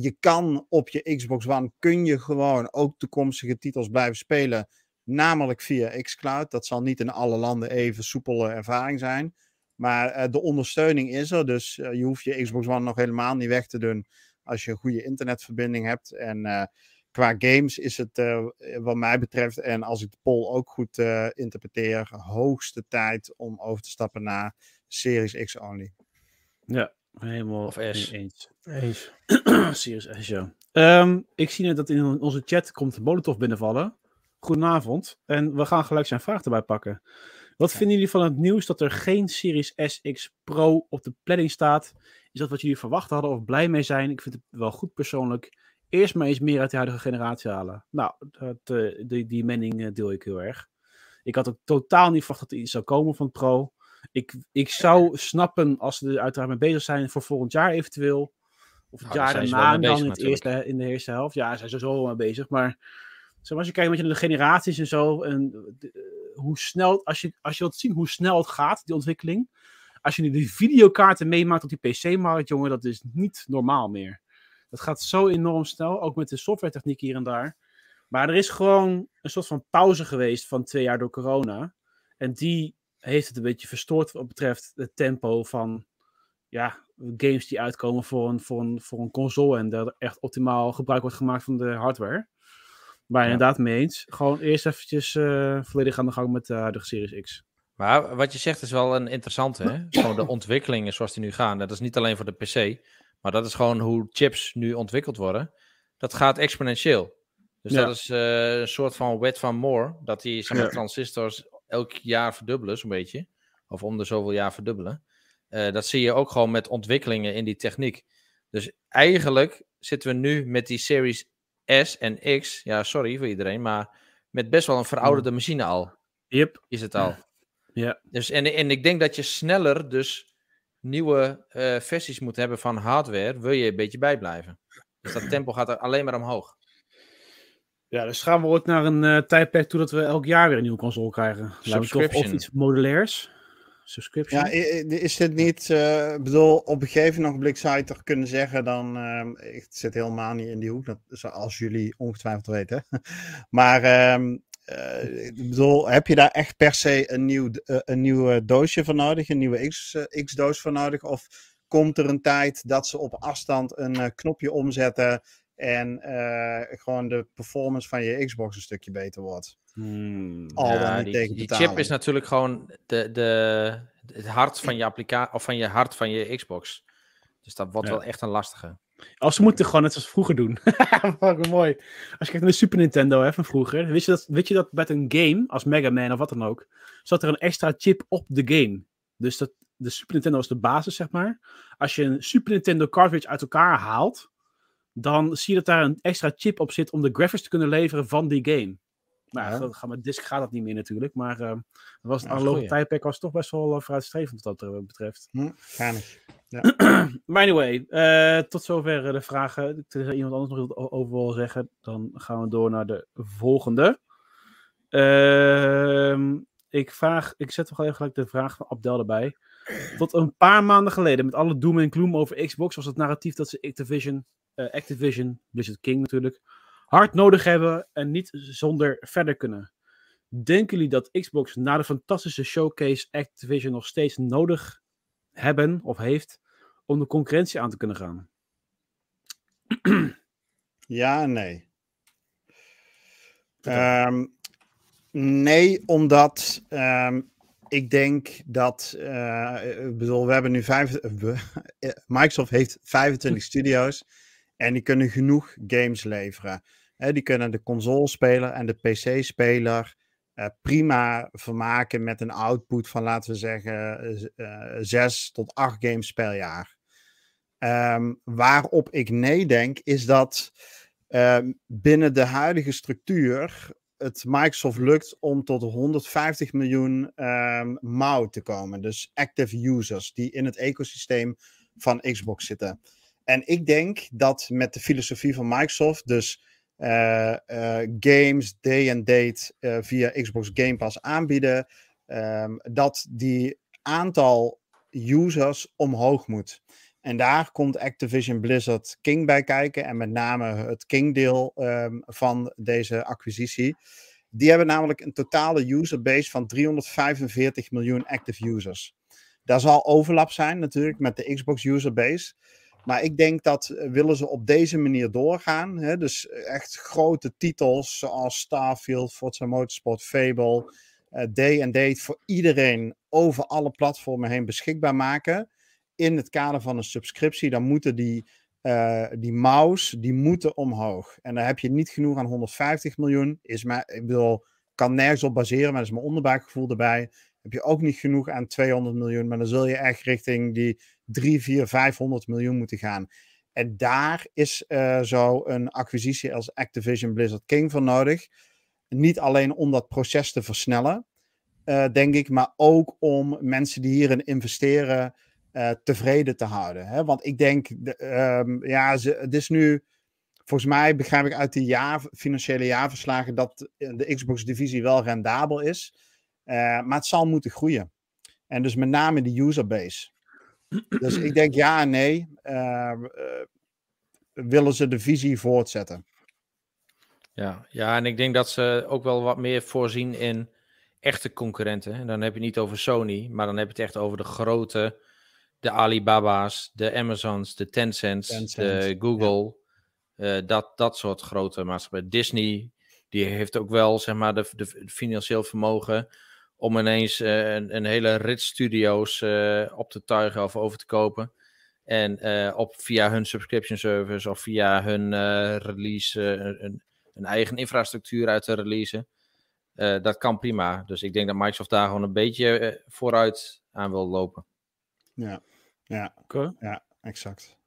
je kan op je Xbox One kun je gewoon ook toekomstige titels blijven spelen. Namelijk via xCloud. Dat zal niet in alle landen even soepele ervaring zijn. Maar de ondersteuning is er. Dus je hoeft je Xbox One nog helemaal niet weg te doen. Als je een goede internetverbinding hebt. En qua games is het, wat mij betreft. En als ik de poll ook goed interpreteer. Hoogste tijd om over te stappen naar Series X only. Ja, helemaal of S. eens. eens. Series S, ja. Um, ik zie net dat in onze chat komt Molotov binnenvallen. Goedenavond. En we gaan gelijk zijn vraag erbij pakken. Wat vinden jullie van het nieuws dat er geen Series SX Pro op de planning staat? Is dat wat jullie verwacht hadden of blij mee zijn? Ik vind het wel goed persoonlijk. Eerst maar eens meer uit de huidige generatie halen. Nou, dat, uh, die, die mening uh, deel ik heel erg. Ik had ook totaal niet verwacht dat er iets zou komen van Pro. Ik, ik zou snappen als ze er uiteraard mee bezig zijn voor volgend jaar eventueel. Of het nou, jaar daarna dan in, het eerste, in de eerste helft. Ja, zijn ze zo mee bezig. Maar zeg als je kijkt met je de generaties en zo. En hoe snel, als je, als je wilt zien hoe snel het gaat, die ontwikkeling. Als je nu die videokaarten meemaakt op die PC-markt, jongen, dat is niet normaal meer. Dat gaat zo enorm snel, ook met de softwaretechniek hier en daar. Maar er is gewoon een soort van pauze geweest van twee jaar door corona. En die heeft het een beetje verstoord wat betreft het tempo van ja, games die uitkomen voor een, voor, een, voor een console. En dat er echt optimaal gebruik wordt gemaakt van de hardware. Maar ja. inderdaad mee eens. Gewoon eerst eventjes uh, volledig aan de gang met de Series X. Maar wat je zegt is wel een interessante, hè? Gewoon de ontwikkelingen zoals die nu gaan. Dat is niet alleen voor de PC, maar dat is gewoon hoe chips nu ontwikkeld worden. Dat gaat exponentieel. Dus ja. dat is uh, een soort van wet van Moore. Dat die zeg maar, ja. transistors elk jaar verdubbelen, zo'n beetje. Of om de zoveel jaar verdubbelen. Uh, dat zie je ook gewoon met ontwikkelingen in die techniek. Dus eigenlijk zitten we nu met die Series S en X, ja, sorry voor iedereen, maar met best wel een verouderde mm. machine al. Yep. Is het al. Ja. Dus, en, en ik denk dat je sneller dus nieuwe uh, versies moet hebben van hardware, wil je een beetje bijblijven. Dus dat tempo gaat er alleen maar omhoog. Ja, dus gaan we ooit naar een uh, tijdperk toe dat we elk jaar weer een nieuwe console krijgen. Subscription. Of iets modulairs subscription. Ja, is dit niet, uh, bedoel, op een gegeven ogenblik zou je toch kunnen zeggen dan, uh, ik zit helemaal niet in die hoek, dat, zoals jullie ongetwijfeld weten. maar um, uh, ik bedoel, heb je daar echt per se een nieuw, een nieuw doosje voor nodig, een nieuwe X-doos voor nodig? Of komt er een tijd dat ze op afstand een knopje omzetten en gewoon de performance van je Xbox een stukje beter wordt? Hmm, Al ja, die, die chip is natuurlijk gewoon de, de, het hart van je applicatie of van je hart van je Xbox. Dus dat wordt wel echt een lastige. Als ze moeten gewoon net zoals vroeger doen. Fucking mooi. Als je kijkt naar de Super Nintendo hè, van vroeger. Weet je, dat, weet je dat met een game, als Mega Man of wat dan ook, zat er een extra chip op de game. Dus dat, de Super Nintendo was de basis, zeg maar. Als je een Super Nintendo cartridge uit elkaar haalt, dan zie je dat daar een extra chip op zit om de graphics te kunnen leveren van die game. Nou, ja. met disc gaat dat niet meer natuurlijk. Maar uh, was het analoge tijdperk was toch best wel uh, vooruitstrevend wat dat uh, betreft. Hm, niet. Ja. maar anyway, uh, tot zover de vragen. Als iemand anders nog iets over wil zeggen, dan gaan we door naar de volgende. Ehm, ik, vraag, ik zet toch even gelijk de vraag van Abdel erbij. Tot een paar maanden geleden, met alle doom en gloom over Xbox, was het narratief dat ze Activision, Activision, Blizzard King natuurlijk, hard nodig hebben en niet zonder verder kunnen. Denken jullie dat Xbox na de fantastische showcase Activision nog steeds nodig hebben of heeft om de concurrentie aan te kunnen gaan? Ja en nee. Um, nee, omdat um, ik denk dat, uh, ik bedoel, we hebben nu vijf, Microsoft heeft 25 studio's en die kunnen genoeg games leveren. Die kunnen de console-speler en de PC-speler uh, prima vermaken met een output van, laten we zeggen, uh, zes tot acht games per jaar. Um, waarop ik nee denk, is dat uh, binnen de huidige structuur het Microsoft lukt om tot 150 miljoen um, MAU te komen. Dus active users die in het ecosysteem van Xbox zitten. En ik denk dat met de filosofie van Microsoft, dus games day and date uh, via Xbox Game Pass aanbieden, um, dat die aantal users omhoog moet. En daar komt Activision Blizzard King bij kijken. En met name het King-deel um, van deze acquisitie. Die hebben namelijk een totale userbase van 345 miljoen active users. Daar zal overlap zijn natuurlijk met de Xbox userbase. Maar ik denk dat uh, willen ze op deze manier doorgaan. Hè, dus echt grote titels zoals Starfield, Forza Motorsport, Fable, Day and Date voor iedereen over alle platformen heen beschikbaar maken in het kader van een subscriptie, dan moeten die, uh, die mouse, die moeten omhoog. En dan heb je niet genoeg aan 150 miljoen. Is maar, ik bedoel, kan nergens op baseren, maar dat is mijn onderbuikgevoel erbij. Heb je ook niet genoeg aan 200 miljoen, maar dan zul je echt richting die 3, 4, 500 miljoen moeten gaan. En daar is uh, zo een acquisitie als Activision Blizzard King voor nodig. Niet alleen om dat proces te versnellen, uh, denk ik, maar ook om mensen die hierin investeren uh, tevreden te houden. Hè? Want ik denk, de, um, ja, het is nu, volgens mij begrijp ik uit de jaar, financiële jaarverslagen dat de Xbox-divisie wel rendabel is. Maar het zal moeten groeien. En dus met name de userbase. Dus ik denk ja en nee. Uh, willen ze de visie voortzetten? Ja, ja, en ik denk dat ze ook wel wat meer voorzien in echte concurrenten. En dan heb je het niet over Sony, maar dan heb je het echt over de grote de Alibaba's, de Amazons, de Tencents, Tencent, de Google. Ja. Uh, dat, dat soort grote maatschappijen. Disney, die heeft ook wel zeg maar, de, de financieel vermogen om ineens uh, een, een, hele rits studio's uh, op te tuigen of over te kopen. En op, via hun subscription service of via hun release een, een, eigen infrastructuur uit te releasen. dat kan prima. Dus ik denk dat Microsoft daar gewoon een beetje vooruit aan wil lopen. Ja, ja, okay. ja exact.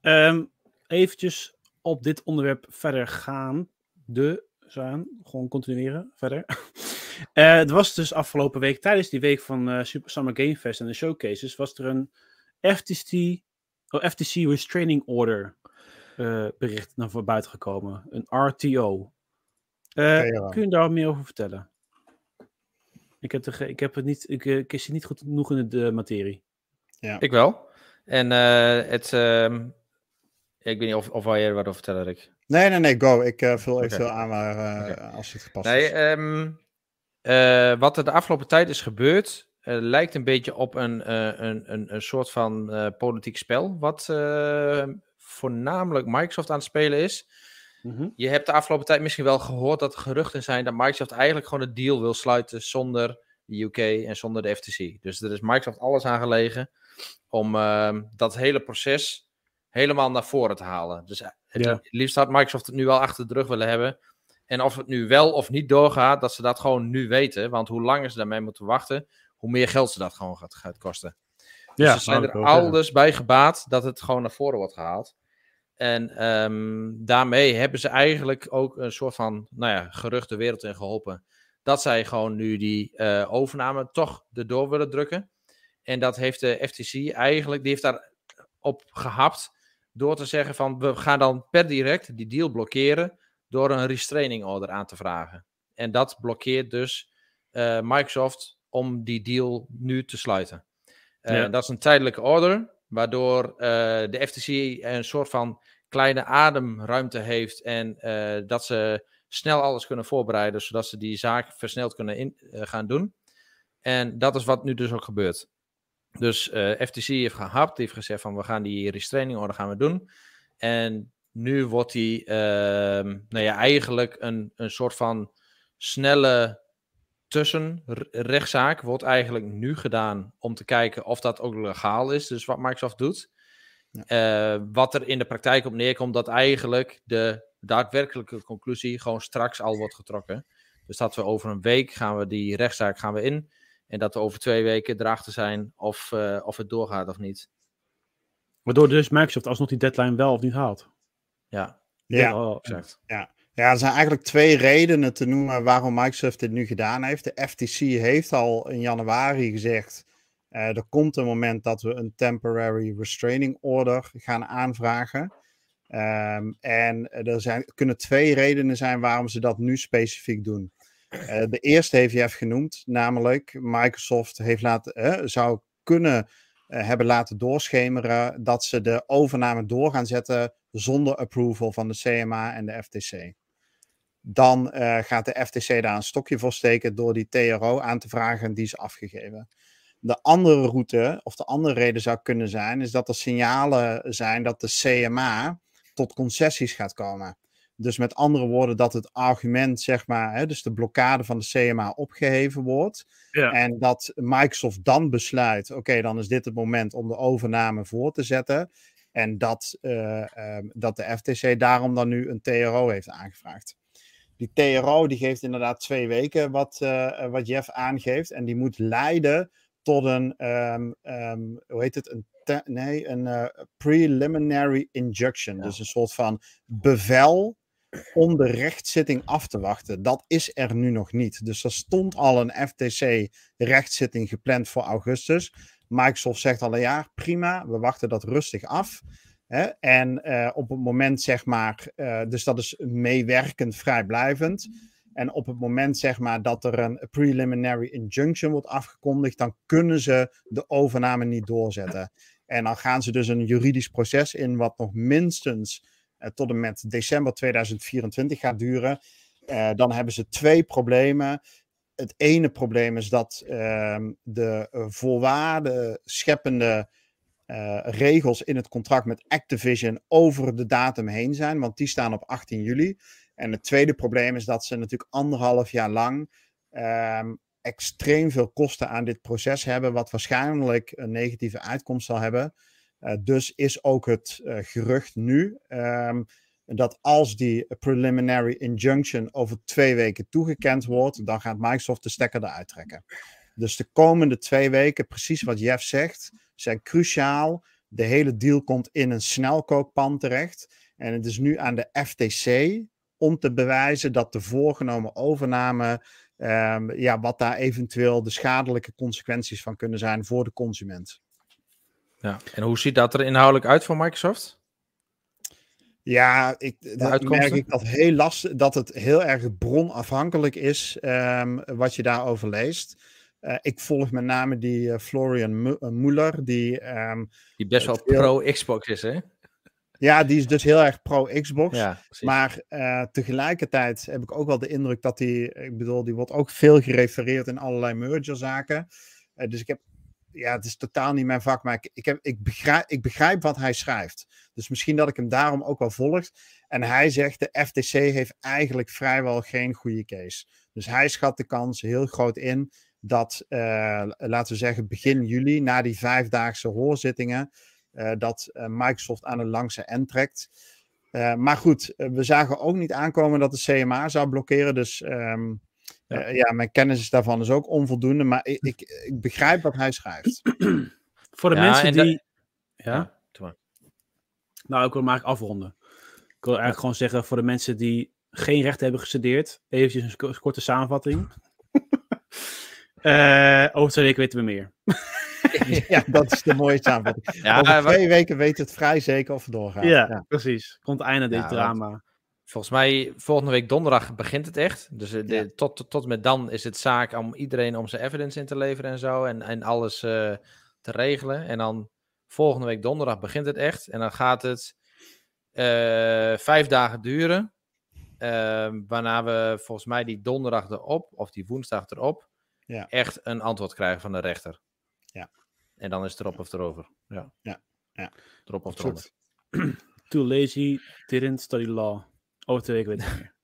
Um, eventjes op dit onderwerp verder gaan. De zijn, gewoon continueren verder. uh, het was dus afgelopen week, tijdens die week van uh, Super Summer Game Fest en de showcases, was er een FTC, oh, FTC Restraining Order uh, bericht naar buiten gekomen. Een RTO. Okay, kun je daar meer over vertellen? Ik heb, er, ik heb het niet, ik, ik is niet goed genoeg in de materie. Ja. Ik wel. En uh, het, uh, ik weet niet of, of wil je er wat over vertellen, Rick? Nee, nee, nee, go. Ik uh, vul even okay. aan waar, uh, okay. als het gepast nee, is. Um, wat er de afgelopen tijd is gebeurd, lijkt een beetje op een, een, een, een soort van politiek spel, wat voornamelijk Microsoft aan het spelen is. Mm -hmm. Je hebt de afgelopen tijd misschien wel gehoord dat er geruchten zijn dat Microsoft eigenlijk gewoon een deal wil sluiten zonder de UK en zonder de FTC. Dus er is Microsoft alles aan gelegen om uh, dat hele proces helemaal naar voren te halen. Dus het ja. liefst had Microsoft het nu wel achter de rug willen hebben. En of het nu wel of niet doorgaat, dat ze dat gewoon nu weten. Want hoe langer ze daarmee moeten wachten, hoe meer geld ze dat gewoon gaat, gaat kosten. Dus ja, ze zijn er alles bij gebaat dat het gewoon naar voren wordt gehaald. En um, daarmee hebben ze eigenlijk ook een soort van, nou ja, gerucht de wereld in geholpen. Dat zij gewoon nu die uh, overname toch erdoor willen drukken. En dat heeft de FTC eigenlijk, die heeft daar op gehapt door te zeggen van we gaan dan per direct die deal blokkeren door een restraining order aan te vragen. En dat blokkeert dus uh, Microsoft om die deal nu te sluiten. Uh, ja. Dat is een tijdelijke order, waardoor uh, de FTC een soort van kleine ademruimte heeft en dat ze snel alles kunnen voorbereiden, zodat ze die zaak versneld kunnen in, gaan doen. En dat is wat nu dus ook gebeurt. Dus FTC heeft gehapt, heeft gezegd van we gaan die restraining order gaan we doen. En nu wordt die, ehm, nou ja, eigenlijk een, een soort van snelle tussenrechtszaak wordt eigenlijk nu gedaan om te kijken of dat ook legaal is. Dus wat Microsoft doet. Eh, wat er in de praktijk op neerkomt, dat eigenlijk de daadwerkelijke conclusie gewoon straks al wordt getrokken. Dus dat we over een week gaan we die rechtszaak gaan we in. En dat we over twee weken erachter zijn of, uh, of het doorgaat of niet. Waardoor dus Microsoft alsnog die deadline wel of niet haalt. Ja, ja. exact. Ja. Ja, er zijn eigenlijk twee redenen te noemen waarom Microsoft dit nu gedaan heeft. De FTC heeft al in januari gezegd: uh, er komt een moment dat we een temporary restraining order gaan aanvragen. Um, en er zijn, kunnen twee redenen zijn waarom ze dat nu specifiek doen. Uh, de eerste heeft je even genoemd, namelijk Microsoft heeft laten, uh, zou kunnen hebben laten doorschemeren dat ze de overname door gaan zetten zonder approval van de CMA en de FTC. Dan gaat de FTC daar een stokje voor steken door die TRO aan te vragen die is afgegeven. De andere route, of de andere reden zou kunnen zijn, is dat er signalen zijn dat de CMA tot concessies gaat komen. Dus met andere woorden, dat het argument, zeg maar, hè, dus de blokkade van de CMA opgeheven wordt. Ja. En dat Microsoft dan besluit: oké, dan is dit het moment om de overname voor te zetten. En dat, uh, dat de FTC daarom dan nu een TRO heeft aangevraagd. Die TRO die geeft inderdaad twee weken, wat, uh, wat Jeff aangeeft. En die moet leiden tot een, um, um, hoe heet het, een nee, een uh, preliminary injunction. Dus een soort van bevel om de rechtszitting af te wachten. Dat is er nu nog niet. Dus er stond al een FTC-rechtszitting gepland voor augustus. Microsoft zegt al een jaar, prima, we wachten dat rustig af. Hè? En uh, op het moment, zeg maar, uh, dus dat is meewerkend vrijblijvend. En op het moment, zeg maar, dat er een preliminary injunction wordt afgekondigd, dan kunnen ze de overname niet doorzetten. En dan gaan ze dus een juridisch proces in, wat nog minstens tot en met december 2024 gaat duren. Uh, dan hebben ze twee problemen. Het ene probleem is dat uh, de voorwaarden scheppende uh, regels in het contract met Activision over de datum heen zijn, want die staan op 18 juli. En het tweede probleem is dat ze natuurlijk anderhalf jaar lang um, extreem veel kosten aan dit proces hebben, wat waarschijnlijk een negatieve uitkomst zal hebben. Uh, dus is ook het uh, gerucht nu um, dat als die preliminary injunction over twee weken toegekend wordt, dan gaat Microsoft de stekker eruit trekken. Dus de komende twee weken, precies wat Jeff zegt, zijn cruciaal. De hele deal komt in een snelkookpan terecht. En het is nu aan de FTC om te bewijzen dat de voorgenomen overname Um, ja, wat daar eventueel de schadelijke consequenties van kunnen zijn voor de consument. Ja, en hoe ziet dat er inhoudelijk uit voor Microsoft? Ja, ik, dat merk ik dat heel lastig, dat het heel erg bronafhankelijk is um, wat je daarover leest. Uh, ik volg met name die uh, Florian Muller, die... Um, die best wel pro-Xbox is, hè? Ja, die is dus heel erg pro-Xbox. Ja, maar tegelijkertijd heb ik ook wel de indruk dat hij, ik bedoel, die wordt ook veel gerefereerd in allerlei mergerzaken. Dus ik heb, ja, het is totaal niet mijn vak, maar ik, ik, ik, begrijp, ik begrijp wat hij schrijft. Dus misschien dat ik hem daarom ook wel volg. En hij zegt, de FTC heeft eigenlijk vrijwel geen goede case. Dus hij schat de kans heel groot in dat, uh, laten we zeggen, begin juli, na die vijfdaagse hoorzittingen, uh, dat uh, Microsoft aan een langse end trekt. Maar goed, we zagen ook niet aankomen dat de CMA zou blokkeren. Dus um, ja. ja. mijn kennis daarvan is ook onvoldoende. Maar ik, ik, ik begrijp wat hij schrijft. Voor de ja, mensen die. Ja? ja nou, ik wil eigenlijk afronden. Ik wil eigenlijk gewoon zeggen voor de mensen die geen recht hebben gestudeerd. Eventjes een korte samenvatting. over twee weken weten we meer. ja, dat is de mooie samenvatting. Ja, Over twee weken weet het vrij zeker of het doorgaat. Ja, ja. precies. Komt einde dit drama. Volgens mij, volgende week donderdag begint het echt. Dus eh, de, tot, tot, tot met dan is het zaak om iedereen om zijn evidence in te leveren en zo. En, en alles uh, te regelen. En dan volgende week donderdag begint het echt. En dan gaat het uh, vijf dagen duren. Ehm, waarna we volgens mij die donderdag erop, of die woensdag erop, ja. echt een antwoord krijgen van de rechter. Ja. En dan is het erop of erover. Ja. Ja. ja. Erop of eronder. Too lazy, didn't study law. Over twee weken weet ik meer.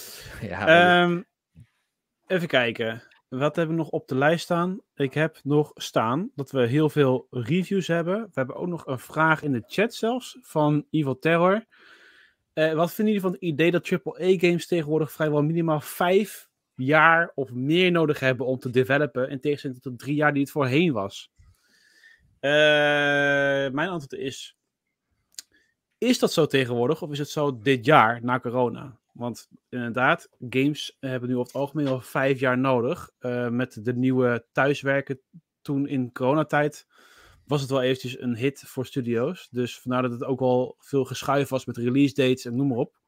ja, um, even kijken. Wat hebben we nog op de lijst staan? Ik heb nog staan dat we heel veel reviews hebben. We hebben ook nog een vraag in de chat zelfs van Evil Terror. Uh, wat vinden jullie van het idee dat AAA-games tegenwoordig vrijwel minimaal vijf jaar of meer nodig hebben om te developen, in tegenstelling tot de drie jaar die het voorheen was? Uh, mijn antwoord is: Is dat zo tegenwoordig of is het zo dit jaar na corona? Want inderdaad, games hebben nu over het algemeen al vijf jaar nodig. Uh, met de nieuwe thuiswerken toen in coronatijd was het wel eventjes een hit voor studio's. Dus vandaar dat het ook wel veel geschuif was met release dates en noem maar op.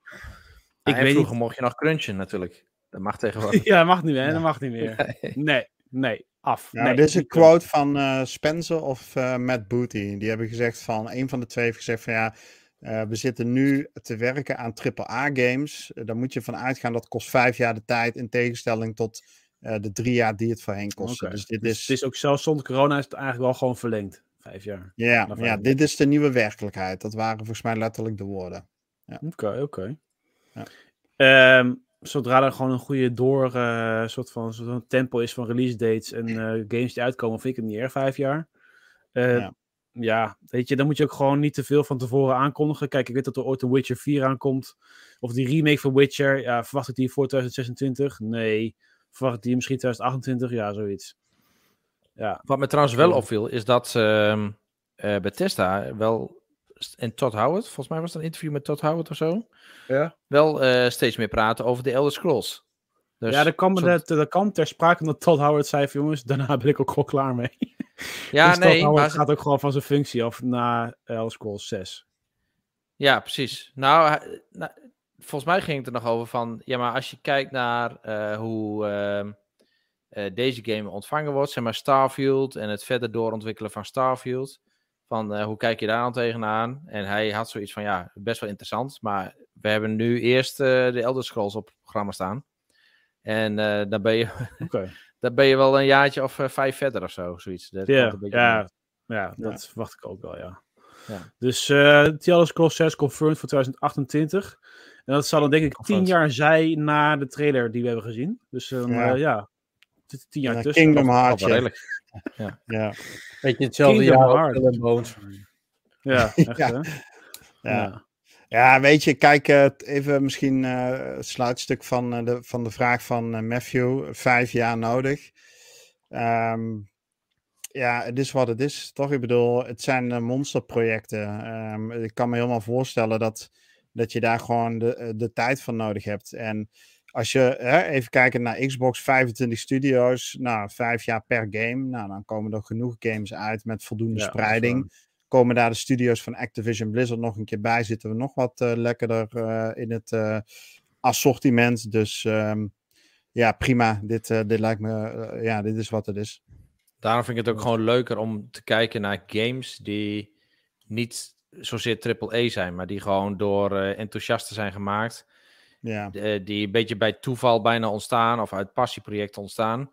ik weet vroeger niet... mocht je nog crunchen natuurlijk. Dat mag tegenwoordig. ja, dat mag niet meer. Dat mag niet meer. Nee, nee, af. Nee, dit is een quote van uh, Spencer of uh, Matt Booty. Die hebben gezegd van, een van de twee heeft gezegd van ja, uh, we zitten nu te werken aan AAA-games. daar moet je van uitgaan dat kost vijf jaar de tijd in tegenstelling tot de drie jaar die het voorheen kostte. Okay. Dus dit dus is... het is ook zelfs zonder corona is het eigenlijk wel gewoon verlengd. Vijf jaar. Ja, ja dit is de nieuwe werkelijkheid. Dat waren volgens mij letterlijk de woorden. Oké, ja. oké. Okay, ja. um, zodra er gewoon een goede door soort van soort tempo is van release dates en games die uitkomen, vind ik het niet erg vijf jaar. Ja. Ja. weet je, dan moet je ook gewoon niet te veel van tevoren aankondigen. Kijk, ik weet dat er ooit een Witcher 4 aankomt. Of die remake van Witcher. Ja, verwacht ik die voor 2026? Nee. Verwacht ik die misschien 2028? Ja, zoiets. Ja. Wat me trouwens wel opviel, is dat uh, Bethesda wel en Todd Howard, volgens mij was het een interview met Todd Howard of zo. Ja. Wel uh, steeds meer praten over de Elder Scrolls. Dus ja, er kwam, soort... de, kwam ter sprake dat Todd Howard zei van jongens, daarna ben ik ook al klaar mee. Ja, dus nee. Howard maar... gaat ook gewoon van zijn functie af na Elder Scrolls 6. Ja, precies. Nou, nou, volgens mij ging het er nog over van, ja, maar als je kijkt naar uh, hoe uh, deze game ontvangen wordt, zeg maar Starfield en het verder doorontwikkelen van Starfield. Van uh, hoe kijk je daar aan tegenaan? En hij had zoiets van ja, best wel interessant. Maar we hebben nu eerst de Elder Scrolls op het programma staan. En dan, ben je, okay. dan ben je wel een jaartje of vijf verder of zo. Zoiets. Dat ja, ja, ja, dat ja. verwacht ik ook wel, ja. ja. Dus uh, Scrolls 6 confirmed voor 2028. En dat zal dan denk ik tien jaar zijn na de trailer die we hebben gezien. Dus ja, ja tien jaar tussen. Kingdom Hearts. Ja. ja. Weet je, hetzelfde jaar en Bones. Ja, echt, ja. ja. Ja, weet je, kijk, uh, even misschien uh, het sluitstuk van, uh, de, van de vraag van Matthew. Vijf jaar nodig. Um, ja, het is wat het is, toch? Ik bedoel, het zijn monsterprojecten. Um, ik kan me helemaal voorstellen dat, dat je daar gewoon de, de tijd van nodig hebt. En als je hè, even kijkt naar Xbox, 25 studio's, nou, vijf jaar per game. Nou, dan komen er genoeg games uit met voldoende ja, spreiding. Komen daar de studio's van Activision Blizzard nog een keer bij, zitten we nog wat uh, lekkerder uh, in het uh, assortiment. Dus um, ja, prima. Dit, dit lijkt me, ja, dit is wat het is. Daarom vind ik het ook gewoon leuker om te kijken naar games die niet zozeer triple-E zijn, maar die gewoon door enthousiasten zijn gemaakt ja. De, die een beetje bij toeval bijna ontstaan of uit passieprojecten ontstaan.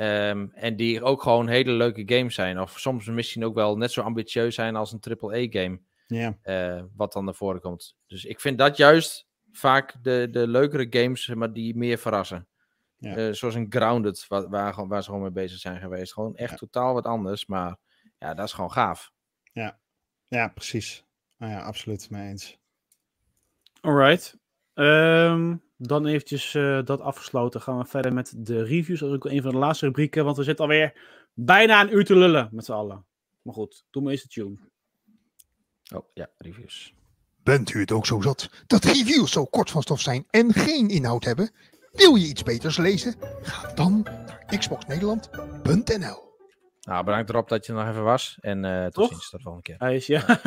Um, en die ook gewoon hele leuke games zijn. Of soms misschien ook wel net zo ambitieus zijn als een AAA-game. Ja. Uh, wat dan naar voren komt. Dus ik vind dat juist vaak de, de leukere games, maar die meer verrassen. Ja. Uh, zoals een Grounded, waar, waar, waar, ze gewoon mee bezig zijn geweest. Gewoon echt ja. totaal wat anders, maar ja, dat is gewoon gaaf. Ja, ja precies. Nou ja, absoluut mee eens. Alright. Um, dan eventjes uh, dat afgesloten. Gaan we verder met de reviews. Dat is ook een van de laatste rubrieken, want we zitten alweer bijna een uur te lullen met z'n allen. Maar goed, doe maar eens de tune. Oh ja, reviews. Bent u het ook zo zat dat reviews zo kort van stof zijn en geen inhoud hebben? Wil je iets beters lezen? Ga dan naar xboxnederland.nl nou, bedankt erop dat je er nog even was. En uh, tot Toch? ziens, tot de volgende keer. Hij is, ja.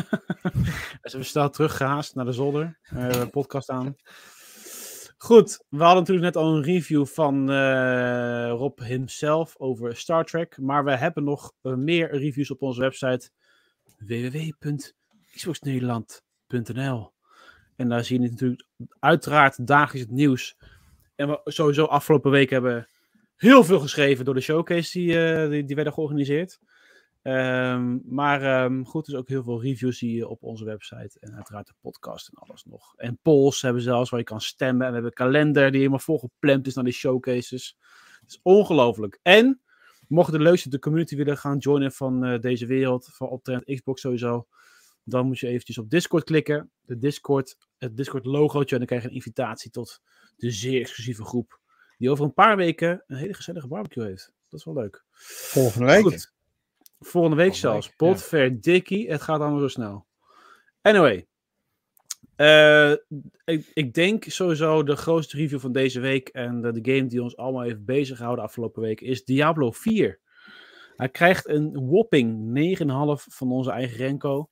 Hij is snel teruggehaast naar de zolder. Uh, podcast aan. Goed, we hadden natuurlijk net al een review van uh, Rob himself over Star Trek. Maar we hebben nog meer reviews op onze website www.xboxnederland.nl En daar zie je natuurlijk uiteraard dagelijks het nieuws. En we sowieso afgelopen week hebben heel veel geschreven door de showcase die, uh, die, werden georganiseerd. Ehm, maar um, goed, dus ook heel veel reviews zie je op onze website. En uiteraard de podcast en alles nog. En polls hebben zelfs waar je kan stemmen. En we hebben een kalender die helemaal volgepland is naar die showcases. Het is ongelooflijk. En mocht de leukste de community willen gaan joinen van uh, deze wereld, van optrend Xbox sowieso, dan moet je eventjes op Discord klikken. De Discord, het Discord logootje en dan krijg je een invitatie tot de zeer exclusieve groep. Die over een paar weken een hele gezellige barbecue heeft. Dat is wel leuk. Volgende week. Goed. Volgende week zelfs. Potverdikkie. Ja. Het gaat allemaal zo snel. Anyway. Uh, ik, ik, denk sowieso de grootste review van deze week en de, de game die ons allemaal heeft bezig gehouden afgelopen week is Diablo 4. Hij krijgt een whopping 9,5 van onze eigen Renko.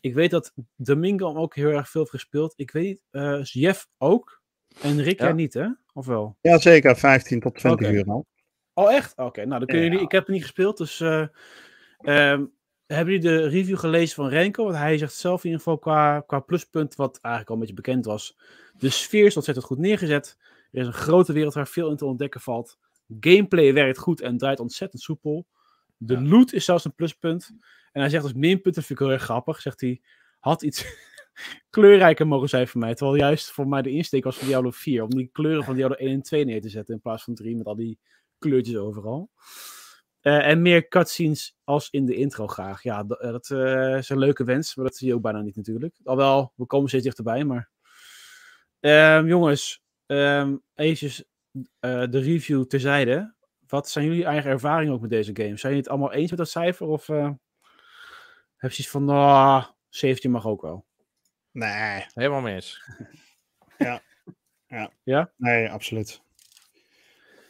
Ik weet dat Domingo hem ook heel erg veel heeft gespeeld. Ik weet, uh, Jeff ook. En Rick ja. niet, hè? Of wel? Ja, zeker. 15 tot 20 uur al. Oh, echt? Oké, nou dan kunnen jullie. Ik heb het niet gespeeld, dus. Uh, hebben jullie de review gelezen van Renko? Want hij zegt zelf in ieder geval qua, qua pluspunt, wat eigenlijk al een beetje bekend was. De sfeer is ontzettend goed neergezet. Er is een grote wereld waar veel in te ontdekken valt. Gameplay werkt goed en draait ontzettend soepel. De loot is zelfs een pluspunt. En hij zegt als minpunt, dat vind ik heel erg grappig, zegt hij, had iets kleurrijker mogen zijn voor mij. Terwijl juist voor mij de insteek was van Diablo 4, om die kleuren van Diablo 1 en 2 neer te zetten in plaats van 3 met al die kleurtjes overal. Uh, en meer cutscenes als in de intro graag. Ja, dat, dat uh, is een leuke wens, maar dat zie je ook bijna niet natuurlijk. Alhoewel, we komen steeds dichterbij, maar... Uh, jongens, um, de review terzijde. Wat zijn jullie eigen ervaringen ook met deze game? Zijn jullie het allemaal eens met dat cijfer? Of heb je zoiets van, nou, 17 mag ook wel? Nee. Helemaal mis. ja. ja. Ja? Nee, absoluut.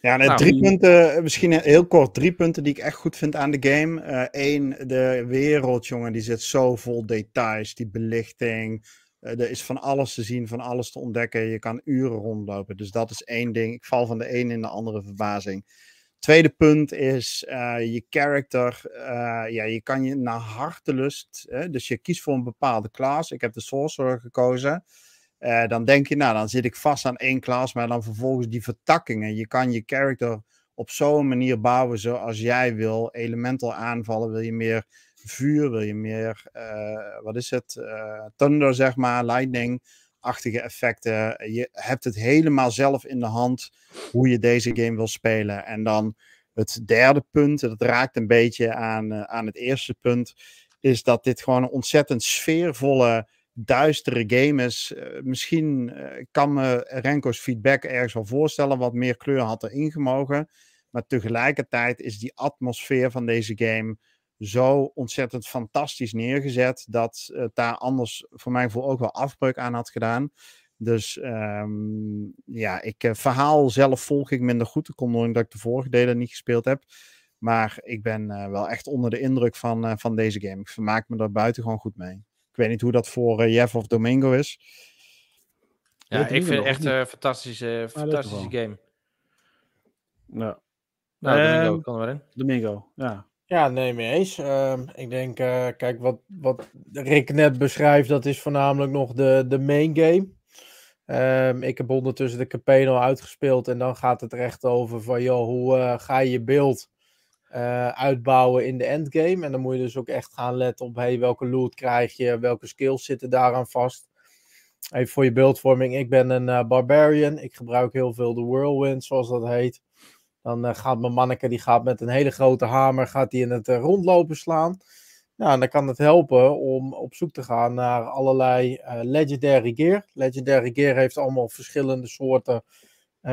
Ja, nou, drie punten, misschien heel kort, drie punten die ik echt goed vind aan de game. Eén, uh, de wereld, jongen, die zit zo vol details, die belichting. Uh, er is van alles te zien, van alles te ontdekken. Je kan uren rondlopen, dus dat is één ding. Ik val van de ene in de andere verbazing. Tweede punt is uh, je character. ja, je kan je naar hartelust, dus je kiest voor een bepaalde klas. Ik heb de sorcerer gekozen. Uh, dan denk je, nou, dan zit ik vast aan één klas, maar dan vervolgens die vertakkingen. Je kan je character op zo'n manier bouwen zoals jij wil. Elemental aanvallen, wil je meer vuur, wil je meer, wat is het, thunder zeg maar, lightning-achtige effecten. Je hebt het helemaal zelf in de hand hoe je deze game wil spelen. En dan het derde punt, dat raakt een beetje aan, aan het eerste punt, is dat dit gewoon een ontzettend sfeervolle duistere game is. Uh, misschien uh, kan me Renko's feedback ergens wel voorstellen. Wat meer kleur had erin gemogen. Maar tegelijkertijd is die atmosfeer van deze game zo ontzettend fantastisch neergezet. Dat het daar anders voor mijn gevoel ook wel afbreuk aan had gedaan. Dus um, ja, ik, uh, verhaal zelf volg ik minder goed. Ik kom omdat ik de vorige delen niet gespeeld heb. Maar ik ben wel echt onder de indruk van, van deze game. Ik vermaak me daar buiten gewoon goed mee. Ik weet niet hoe dat voor uh, Jeff of Domingo is. Ja, ik vind het echt een fantastische, fantastische game. Nou, nou Domingo, kan erin. Domingo, ja. Ja, nee, mee eens. Uh, ik denk, uh, kijk, wat, wat Rick net beschrijft, dat is voornamelijk nog de, de main game. Um, ik heb ondertussen de campaign al uitgespeeld en dan gaat het er echt over van, joh, hoe uh, ga je je beeld uh, uitbouwen in de endgame. En dan moet je dus ook echt gaan letten op hey, welke loot krijg je, welke skills zitten daaraan vast. Even voor je beeldvorming, ik ben een barbarian. Ik gebruik heel veel de whirlwind, zoals dat heet. Dan uh, gaat mijn manneke, die gaat met een hele grote hamer, gaat die in het rondlopen slaan. Nou, en dan kan het helpen om op zoek te gaan naar allerlei legendary gear. Legendary gear heeft allemaal verschillende soorten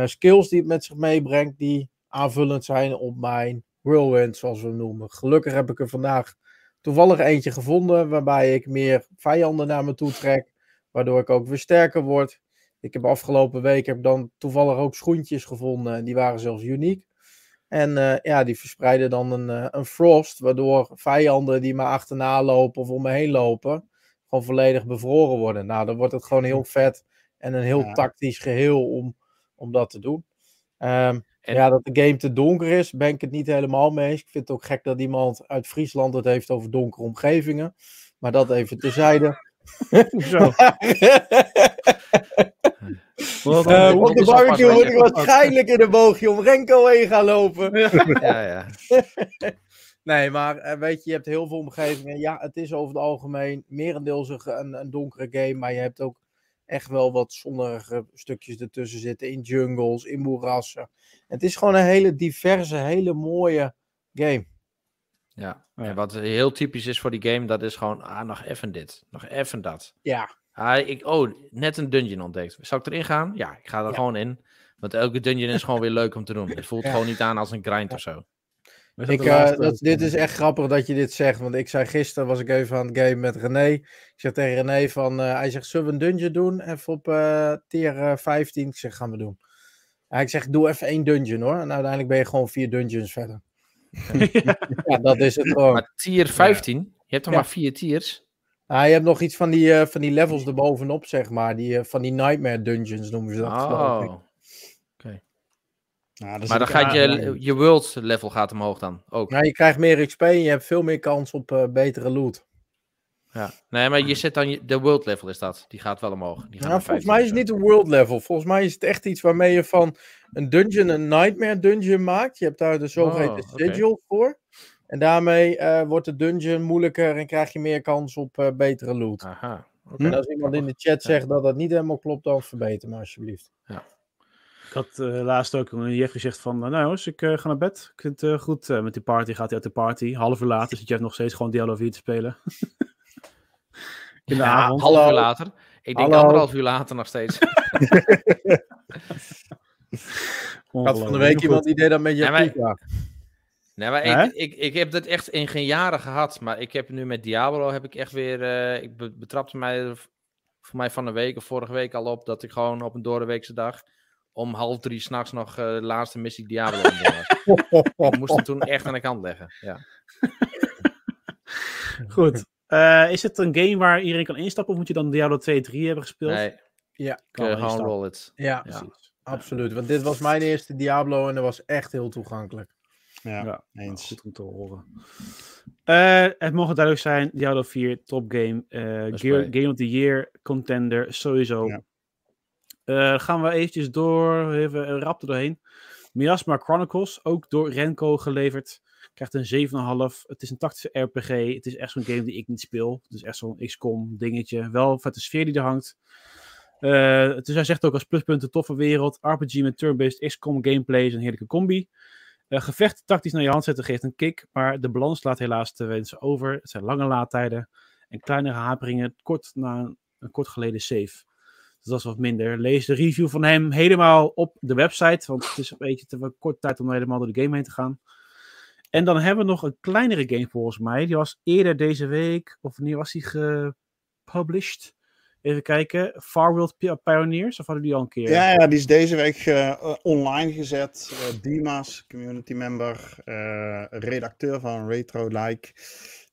skills die het met zich meebrengt, die aanvullend zijn op mijn whirlwind, zoals we hem noemen. Gelukkig heb ik er vandaag toevallig eentje gevonden waarbij ik meer vijanden naar me toe trek, waardoor ik ook weer sterker word. Ik heb afgelopen week heb dan toevallig ook schoentjes gevonden en die waren zelfs uniek. En uh, ja, die verspreiden dan een, uh, een frost, waardoor vijanden die me achterna lopen of om me heen lopen, gewoon volledig bevroren worden. Nou, dan wordt het gewoon heel vet en een heel ja. tactisch geheel om, om dat te doen. Um, en... Ja, dat de game te donker is, ben ik het niet helemaal mee eens. Ik vind het ook gek dat iemand uit Friesland het heeft over donkere omgevingen. Maar dat even terzijde. Zo. Uh, op de barbecue moet ik waarschijnlijk in een boogje om Renko heen gaan lopen. ja, ja. Nee, maar weet je, je hebt heel veel omgevingen. Ja, het is over het algemeen merendeels een, een donkere game, maar je hebt ook echt wel wat zonnige stukjes ertussen zitten. In jungles, in moerassen. Het is gewoon een hele diverse, hele mooie game. Ja, en wat heel typisch is voor die game, dat is gewoon, ah, nog even dit, nog even dat. Ja. Ah, ik, oh, net een dungeon ontdekt. Zou ik erin gaan? Ja, ik ga er gewoon in. Want elke dungeon is gewoon weer leuk om te doen. Het voelt gewoon niet aan als een grind of zo. Ik, uh, dat, dit is echt grappig dat je dit zegt. Want ik zei gisteren, was ik even aan het game met René. Ik zeg tegen René van, uh, hij zegt, zullen we een dungeon doen? Even op uh, tier 15. Ik zeg, gaan we doen. Hij ik zeg, doe even één dungeon hoor. En uiteindelijk ben je gewoon vier dungeons verder. ja, dat is het gewoon. Maar tier 15? Je hebt toch maar vier tiers? Ah, je hebt nog iets van die, van die levels erbovenop, zeg maar. Die, van die Nightmare Dungeons noemen ze dat. Oh. Nou, maar dan gaat je, je world level gaat omhoog dan ook. Ja, je krijgt meer XP en je hebt veel meer kans op uh, betere loot. Ja, nee, maar je zet dan de world level is dat. Die gaat wel omhoog. Die gaat volgens mij is het niet een world level. Volgens mij is het echt iets waarmee je van een dungeon een nightmare dungeon maakt. Je hebt daar de zogeheten oh, schedule voor. En daarmee uh, wordt de dungeon moeilijker en krijg je meer kans op uh, betere loot. Aha. Okay. En als iemand in de chat zegt dat dat niet helemaal klopt, dan verbeter me alsjeblieft. Ja. Ik had uh, laatst ook een Jeff gezegd van, nou jongens, ik uh, ga naar bed. Ik vind het uh, goed met die party. Gaat hij uit de party. Half uur later zit Jeff nog steeds gewoon Diablo 4 te spelen. In de ja, avond. half uur later. Ik denk Hallo. anderhalf uur later nog steeds. had van de week iemand idee dat met je nee, maar, nee, maar ik, ik, ik, heb dat echt in geen jaren gehad. Maar ik heb nu met Diablo heb ik echt weer... ik betrapte mij voor mij van een week of vorige week al op... dat ik gewoon op een doordeweekse dag om half drie s'nachts nog uh, de laatste missie Diablo Ik moest hem toen echt aan de kant leggen. Ja. Goed. Uh, is het een game waar iedereen kan instappen of moet je dan Diablo 2 3 hebben gespeeld? Nee. Ja. Kan gewoon roll it. Ja, ja. absoluut. Want dit was mijn eerste Diablo en dat was echt heel toegankelijk. Ja, ja eens. Goed om te horen. Uh, het mogen duidelijk zijn, Diablo 4, top game. Uh, game of the Year, contender, sowieso. Ja. Uh, gaan we eventjes door, even rap er doorheen. Miasma Chronicles, ook door Renko geleverd. Krijgt een 7,5. Het is een tactische RPG. Het is echt zo'n game die ik niet speel. Het is echt zo'n XCOM dingetje. Wel vet de sfeer die er hangt. Uh, dus hij zegt ook als pluspunt een toffe wereld. RPG met turn-based XCOM gameplay is een heerlijke combi. Uh, gevecht tactisch naar je hand zetten geeft een kick. Maar de balans laat helaas te wensen over. Het zijn lange laadtijden. En kleinere haperingen kort na een, kort geleden save. Dus dat is wat minder. Lees de review van hem helemaal op de website. Want het is een beetje te kort tijd om helemaal door de game heen te gaan. En dan hebben we nog een kleinere game volgens mij. Die was eerder deze week, of wanneer was die gepublished? Even kijken. Farworld Pioneers, of hadden die al een keer? Ja, ja die is deze week uh, online gezet. Uh, Dimas, community member, uh, redacteur van Retro Like.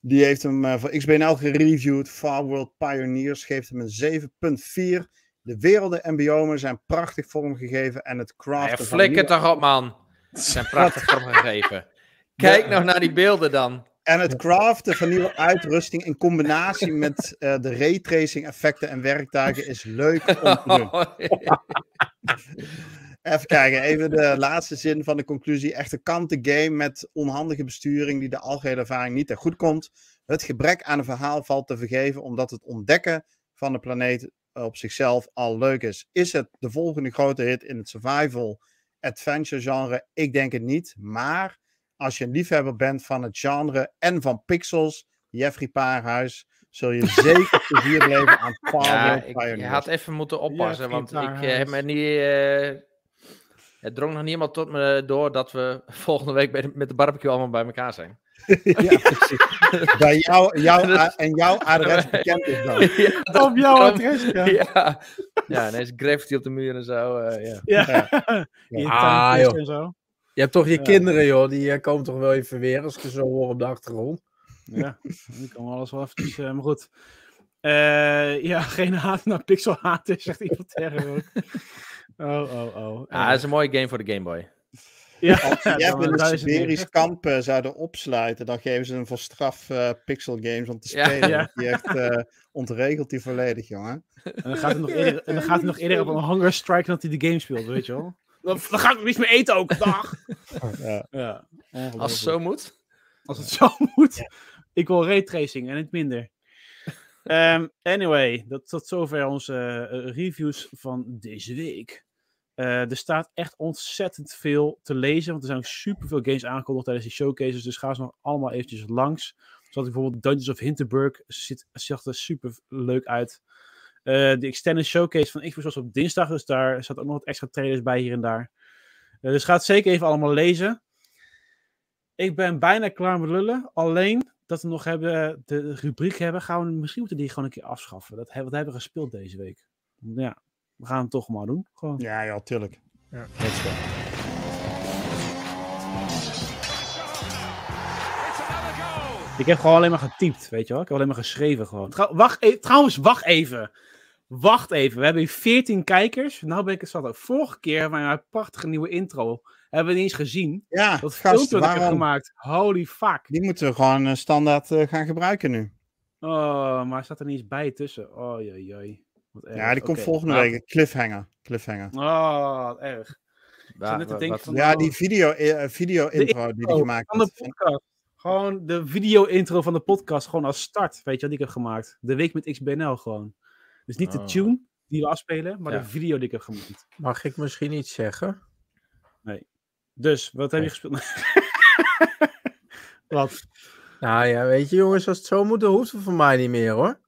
Die heeft hem voor XBNL gereviewd. Farworld Pioneers geeft hem een 7.4. De werelden en biomen zijn prachtig vormgegeven en het craften... Ja, flikker toch op, man. Ze zijn prachtig vormgegeven. Kijk nou naar die beelden dan. En het craften van nieuwe uitrusting in combinatie met uh, de raytracing effecten en werktuigen is leuk om te doen. Oh, even kijken, even de laatste zin van de conclusie. Echte kante game met onhandige besturing die de algehele ervaring niet ten goed komt. Het gebrek aan een verhaal valt te vergeven omdat het ontdekken van de planeet op zichzelf al leuk is. Is het de volgende grote hit in het survival adventure genre? Ik denk het niet. Maar als je een liefhebber bent van het genre en van pixels, Jeffrey Paarhuis, zul je zeker plezier beleven aan Power ja, Je had even moeten oppassen, want ik uh, heb me niet... Uh, het drong nog niet helemaal tot me door dat we volgende week met de barbecue allemaal bij elkaar zijn. ja, precies. Bij jou, jou en jouw adres bekend is dan. Ja, op jouw adres, ja. Ja, ja ineens graffiti op de muur en zo. Uh, ja. Ja. ja. Ah, joh. En zo. Je hebt toch je kinderen, joh. Die uh, komen toch wel even weer als ik ze zo hoor op de achtergrond. Ja, die komen alles wel eventjes... Uh, maar goed. ja, geen haat naar pixel haat, zegt iemand tegen Oh, oh, oh. Ja, dat is een mooie game voor de Game Boy. Ja, Als je ja, een Siberisch kamp zouden opsluiten, dan geven ze hem voor straf uh, pixel games om te spelen. Ja. Die echt uh, ontregelt die volledig, jongen. En dan gaat hij nog eerder, en dan gaat hij nog eerder op een hunger strike dat hij de game speelt, weet je wel. Dan, dan ga ik niets meer eten ook, dag! Ja. ja Als het zo moet. Als het zo moet. Ik wil raytracing en niet minder. Um, anyway, dat tot zover onze uh, reviews van deze week. Uh, er staat echt ontzettend veel te lezen, want er zijn ook superveel games aangekondigd tijdens die showcases, dus ga ze nog allemaal eventjes langs. Zoals bijvoorbeeld Dungeons of Hinterburg, ziet, zag er super leuk uit. Uh, de extended showcase van Xbox was op dinsdag, dus daar zat ook nog wat extra trailers bij hier en daar. dus ga het zeker even allemaal lezen. Ik ben bijna klaar met lullen, alleen dat we nog hebben, de rubriek hebben, gaan we misschien moeten die gewoon een keer afschaffen. Dat, wat hebben we gespeeld deze week. Ja, we gaan het toch maar doen. Gewoon. Ja, ja, tuurlijk. Ja. Let's go. Ik heb gewoon alleen maar getypt, weet je wel. Ik heb alleen maar geschreven gewoon. wacht, e trouwens, wacht even. Wacht even. We hebben hier 14 kijkers. Nou ben ik het zat. Vorige keer hebben we een prachtige nieuwe intro hebben we niet eens gezien. Ja, dat gast, filmpje dat ik gemaakt. Holy fuck. Die moeten we gewoon uh, standaard uh, gaan gebruiken nu. Oh, maar staat er niet eens bij tussen. Oh, jee, jee. Ja, die komt volgende week. Cliffhanger. Cliffhanger. Oh, wat erg. Wat, wat, van, ja, die video, uh, video intro die die gemaakt van de podcast. Gewoon de video intro van de podcast gewoon als start, weet je wat ik heb gemaakt. De week met XBNL gewoon. Dus niet de oh. tune die we afspelen, maar de video die ik heb gemaakt. Mag ik misschien iets zeggen? Nee. Dus, wat heb je gespeeld? wat? Nou ja, weet je jongens, als het zo moet, dan hoeft het voor mij niet meer hoor.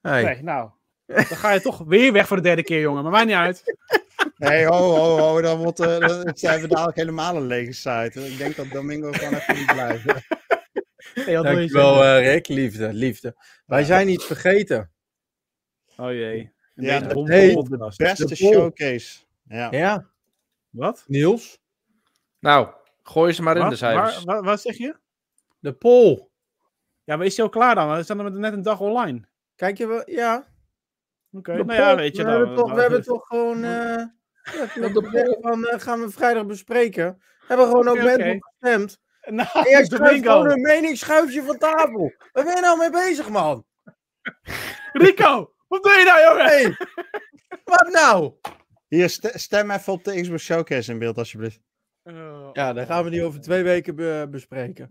Hey. Nee, nou. Dan ga je toch weer weg voor de derde keer, jongen. Maar mij niet uit. Nee, ho, ho, ho. Dan, wordt, uh, dan zijn we dadelijk helemaal een lege site. Ik denk dat Domingo kan even niet blijven. Hey, Dankjewel, uh, Rick. Liefde, liefde. Wij zijn iets vergeten. Oh jee. Ja, de, beste showcase. Ja. ja. Wat? Niels? Nou, gooi ze maar in de cijfers. Waar, wat zeg je? De poll. Ja, maar is die al klaar dan? We staan er net een dag online. Kijk je wel, ja. Oké, nou ja, weet je. We, hebben, toch, we hebben toch gewoon... Uh, de van uh, gaan we vrijdag bespreken. Hebben gewoon ook okay, mensen gestemd. Nou, en jij schuift gewoon een meningsschuifje van tafel. Waar ben je nou mee bezig, man? Rico, wat doe je nou, jongen? Hey, wat nou? Hier, stem even op de Xbox Showcase in beeld, alsjeblieft. Uh, ja, dan gaan we die over twee weken bespreken.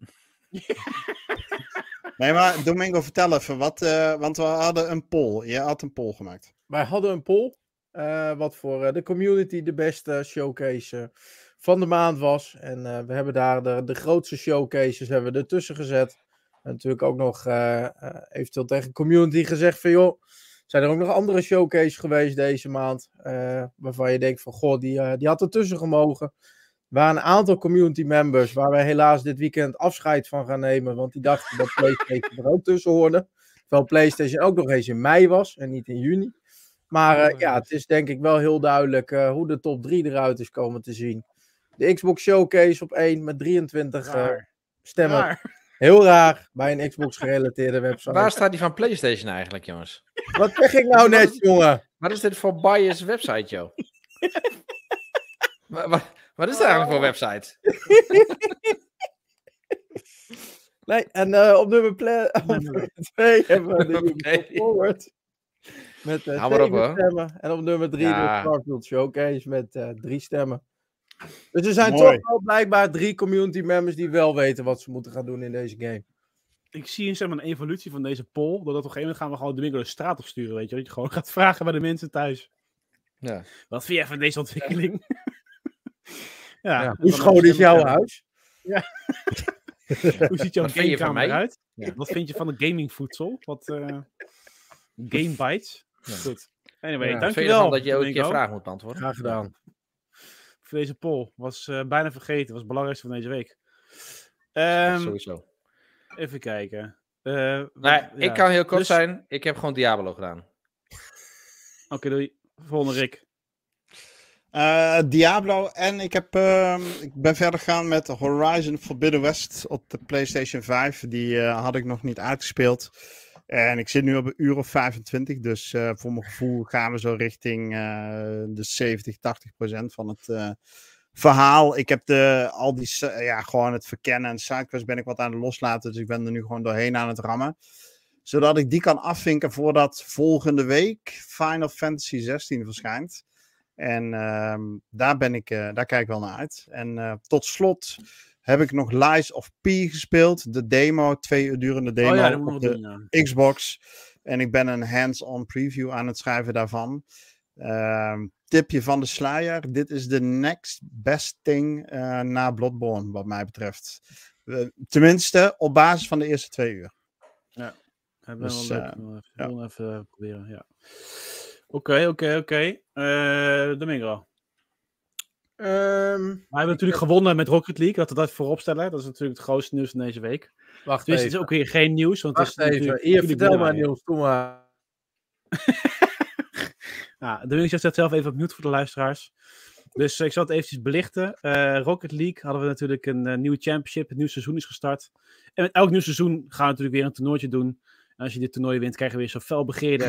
nee, maar Domingo, vertel even, wat, uh, want we hadden een poll. Je had een poll gemaakt. Wij hadden een poll, uh, wat voor de community de beste showcase van de maand was. En we hebben daar de, de grootste showcases hebben we ertussen gezet. En natuurlijk ook nog eventueel tegen de community gezegd van joh, zijn er ook nog andere showcases geweest deze maand. waarvan je denkt van goh, die, die had ertussen gemogen waren een aantal community members waar wij helaas dit weekend afscheid van gaan nemen. Want die dachten dat PlayStation er ook tussen hoorde. Terwijl PlayStation ook nog eens in mei was en niet in juni. Maar uh, ja, het is denk ik wel heel duidelijk hoe de top 3 eruit is komen te zien. De Xbox Showcase op 1 met 23 uh, stemmen. Raar. Heel raar bij een Xbox gerelateerde website. Waar staat die van PlayStation eigenlijk, jongens? Wat zeg ik nou net, jongen? Wat is dit voor bias website, joh? Wat is dat eigenlijk voor website? nee, en uh, op nummer 2 hebben we de okay. Forward. Met uh, op, stemmen. En op nummer 3 ja. de Starfield Showcase met uh, drie stemmen. Dus er zijn Mooi. toch wel blijkbaar drie community members die wel weten wat ze moeten gaan doen in deze game. Ik zie een, zeg maar, een evolutie van deze poll. Dat op een gegeven moment gaan we gewoon de winkel de straat op sturen. Weet je? Dat je gewoon gaat vragen bij de mensen thuis. Ja. Wat vind jij van deze ontwikkeling? Ja, Hoe schoon is jouw huis? Ja. Hoe ziet jouw gamekamer eruit? Ja. Wat vind je van de gamingvoedsel? Wat uh, game bites? Ja. Goed. Anyway, ja, dankjewel. dat je ook een keer vraag moet beantwoorden. Graag gedaan. Voor deze poll. Was uh, bijna vergeten. Was het belangrijkste van deze week. Um, sowieso. Even kijken. Uh, nee, ik kan heel kort dus... zijn. Ik heb gewoon Diablo gedaan. Oké, okay, doei. Volgende Rick. Uh, Diablo en ik, heb, uh, ik ben verder gegaan met Horizon Forbidden West op de PlayStation 5. Die uh, had ik nog niet uitgespeeld. En ik zit nu op een uur of 25, dus uh, voor mijn gevoel gaan we zo richting de 70, 80 procent van het verhaal. Ik heb de, al die, ja, gewoon het verkennen en sidequests ben ik wat aan het loslaten, dus ik ben er nu gewoon doorheen aan het rammen. Zodat ik die kan afvinken voordat volgende week Final Fantasy 16 verschijnt. En ehm, daar, ben ik, daar kijk ik wel naar uit. En tot slot heb ik nog Lies of P gespeeld. De demo, twee uur durende demo oh, ja, op de doen, ja. Xbox. En ik ben een hands-on preview aan het schrijven daarvan. Uh, tipje van de sluier. Dit is de next best thing uh, na Bloodborne, wat mij betreft. Uh, tenminste, op basis van de eerste twee uur. Ja, hebben dus, we wel leuk. Uh, even, ja. even proberen, ja. Oké, oké, oké. Domingo. Um, we hebben natuurlijk gewonnen met Rocket League. Dat we dat voorop stellen. Dat is natuurlijk het grootste nieuws van deze week. Wacht dus even. het is ook weer geen nieuws. Want Wacht het is even. Hier, vertel maar nieuws. Kom maar. nou, de zet zelf even op mute voor de luisteraars. Dus ik zal het eventjes belichten. Uh, Rocket League hadden we natuurlijk een uh, nieuwe championship. Het nieuwe seizoen is gestart. En met elk nieuw seizoen gaan we natuurlijk weer een toernooitje doen. En als je dit toernooi wint, krijgen we weer zo'n fel begeerde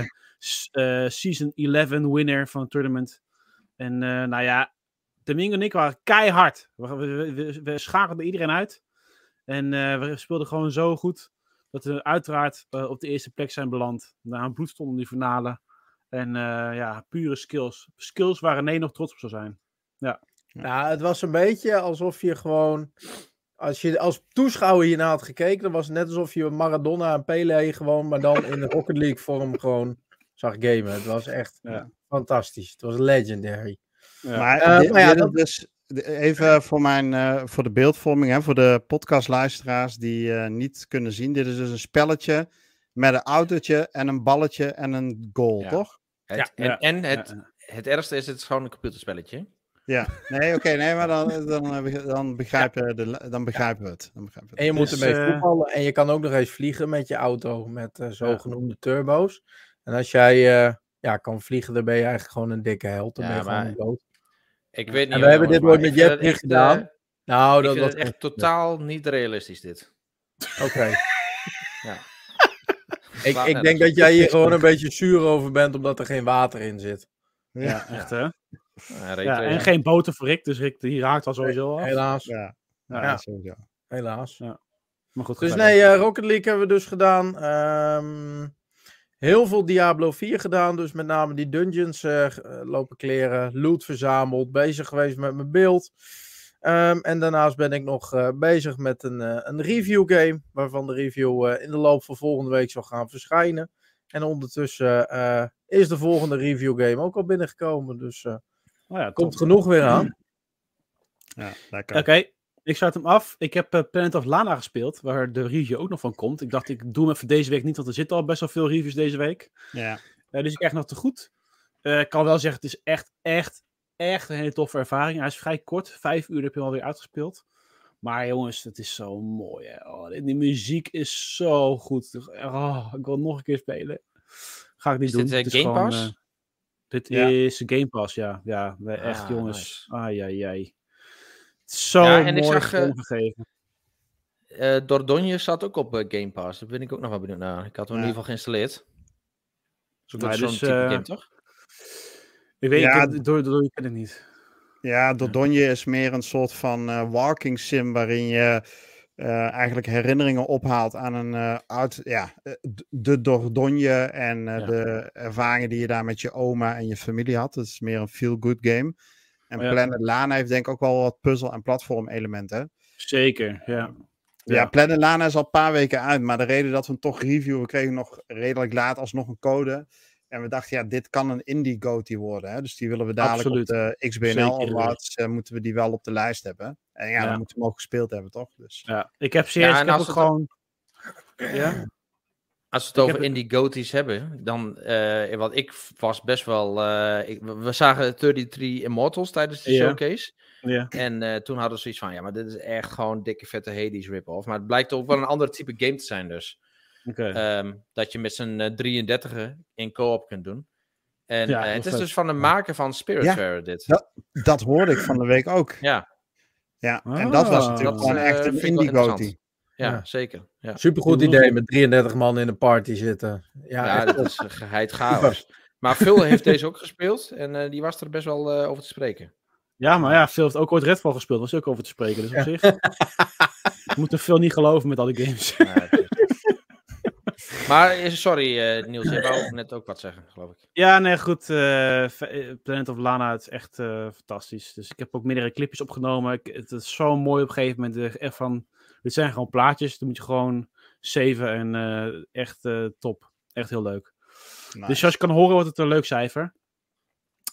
uh, Season 11 winner van het tournament. En nou ja, Domingo en ik waren keihard. We, we, we, we schakelden iedereen uit. En uh, we speelden gewoon zo goed. Dat we uiteraard uh, op de eerste plek zijn beland. Na een bloedstond in die finale. En uh, ja, pure skills. Skills waar René nog trots op zou zijn. Ja. Nou, het was een beetje alsof je gewoon. Als je als toeschouwer hierna had gekeken, dan was het net alsof je Maradona en Pele gewoon, maar dan in de Rocket League vorm gewoon zag gamen. Het was echt ja. fantastisch. Het was legendary. Ja. Maar, uh, dit, maar ja, dat... dus even voor, mijn, uh, voor de beeldvorming, hè, voor de podcastluisteraars die uh, niet kunnen zien. Dit is dus een spelletje met een autootje en een balletje en een goal, ja. toch? Het, ja. En, en het, het ergste is, het is gewoon een computerspelletje. Ja, nee, oké, okay, nee, maar dan, dan, dan, begrijpen, de, dan begrijpen we het. Dan begrijpen we het. En je moet dus, ermee voetballen en je kan ook nog eens vliegen met je auto met uh, zogenoemde turbo's. En als jij ja, kan vliegen, dan ben je eigenlijk gewoon een dikke held. Dan ben je gewoon dood. Ik weet niet. En we hebben dit nooit met Jet niet gedaan. Uh, nou, dat was echt totaal niet realistisch, dit. Oké. Okay. ja. ik ik denk dat jij hier gewoon een beetje zuur over bent, omdat er geen water in zit. Ja, ja. echt hè? Ja, ja, en geen boter voor Rick, dus Rick die raakt al sowieso af. Helaas. Ja, ja. sowieso. Helaas. Ja. Maar goed, dus nee, uh, Rocket League hebben we dus gedaan. Um, Heel veel Diablo 4 gedaan, dus met name die dungeons uh, lopen kleren, loot verzameld, bezig geweest met mijn beeld. Um, en daarnaast ben ik nog uh, bezig met een, uh, een review game, waarvan de review in de loop van volgende week zal gaan verschijnen. En ondertussen is de volgende review game ook al binnengekomen, dus oh ja, komt genoeg weer aan. Ja, lekker. Oké, okay. Ik sluit hem af. Ik heb uh, Planet of Lana gespeeld, waar de review ook nog van komt. Ik dacht, ik doe hem even deze week niet, want er zitten al best wel veel reviews deze week. Ja. Uh, dus ik krijg nog te goed. Uh, ik kan wel zeggen, het is echt, echt, echt een hele toffe ervaring. Hij is vrij kort. Vijf uur heb je alweer uitgespeeld. Maar jongens, het is zo mooi. Hè? Oh, die muziek is zo goed. Oh, ik wil nog een keer spelen. Ga ik niet is doen. Dit, Game gewoon, Pass? dit ja. is Game Pass, ja. Ja, echt ah, jongens. Nice. Ai, ai, ai. Zo ja, en mooi ik zag, gegeven. Uh, Dordogne zat ook op uh, Game Pass. Daar ben ik ook nog wel benieuwd naar. Ik had hem ja. in ieder geval geïnstalleerd. Zo dat is zo'n dus, type uh, game, toch? Ik weet ja, ik, door, door, ik ken het niet. Ja, Dordogne is meer een soort van walking sim waarin je eigenlijk herinneringen ophaalt aan een oud, ja, de Dordogne en ja. de ervaringen die je daar met je oma en je familie had. Het is meer een feel-good game. En ja. Planet Lana heeft denk ik ook wel wat puzzel- en platformelementen. Zeker, ja. Ja, ja Planet Lana is al een paar weken uit, maar de reden dat we hem toch reviewen, we kregen nog redelijk laat alsnog een code. En we dachten, ja, dit kan een indie goatee worden. Hè? Dus die willen we dadelijk Absoluut. op de XBNL Awards, uh, moeten we die wel op de lijst hebben. En ja, ja. dan moeten we hem ook gespeeld hebben, toch? Dus. Ja, ik heb serieus, ja, ik heb ook gewoon... Ja? Als we het over indie goties hebben, dan, uh, want ik was best wel, uh, ik, we zagen 33 Immortals tijdens de showcase. Ja. En uh, toen hadden we zoiets van, ja, maar dit is echt gewoon dikke vette Hades rip-off. Maar het blijkt ook wel een ander type game te zijn dus. Okay. Um, dat je met z'n 33 in co-op kunt doen. En ja, het is vet. dus van de maker van Spiritfarer ja, dit. Dat, dat hoorde ik van de week ook. Ja. Ja, ah, en dat was natuurlijk gewoon echt een indie goatee. Ja, ja, zeker. Ja. Supergoed idee met 33 man in een party zitten. Ja, ja dat is geheid chaos. Maar Phil heeft deze ook gespeeld en uh, die was er best wel uh, over te spreken. Ja, maar ja, Phil heeft ook ooit Redfall gespeeld, was ook over te spreken. Dus op zich, we moeten Phil niet geloven met al die games. Maar sorry, uh, Niels, je wou net ook wat zeggen, geloof ik. Ja, nee, goed. Uh, Planet of Lana, het is echt uh, fantastisch. Dus ik heb ook meerdere clipjes opgenomen. Ik, het is zo mooi op een gegeven moment. Echt van, dit zijn gewoon plaatjes. Dan moet je gewoon saven en echt top. Echt heel leuk. Dus zoals je kan horen, wordt het een leuk cijfer.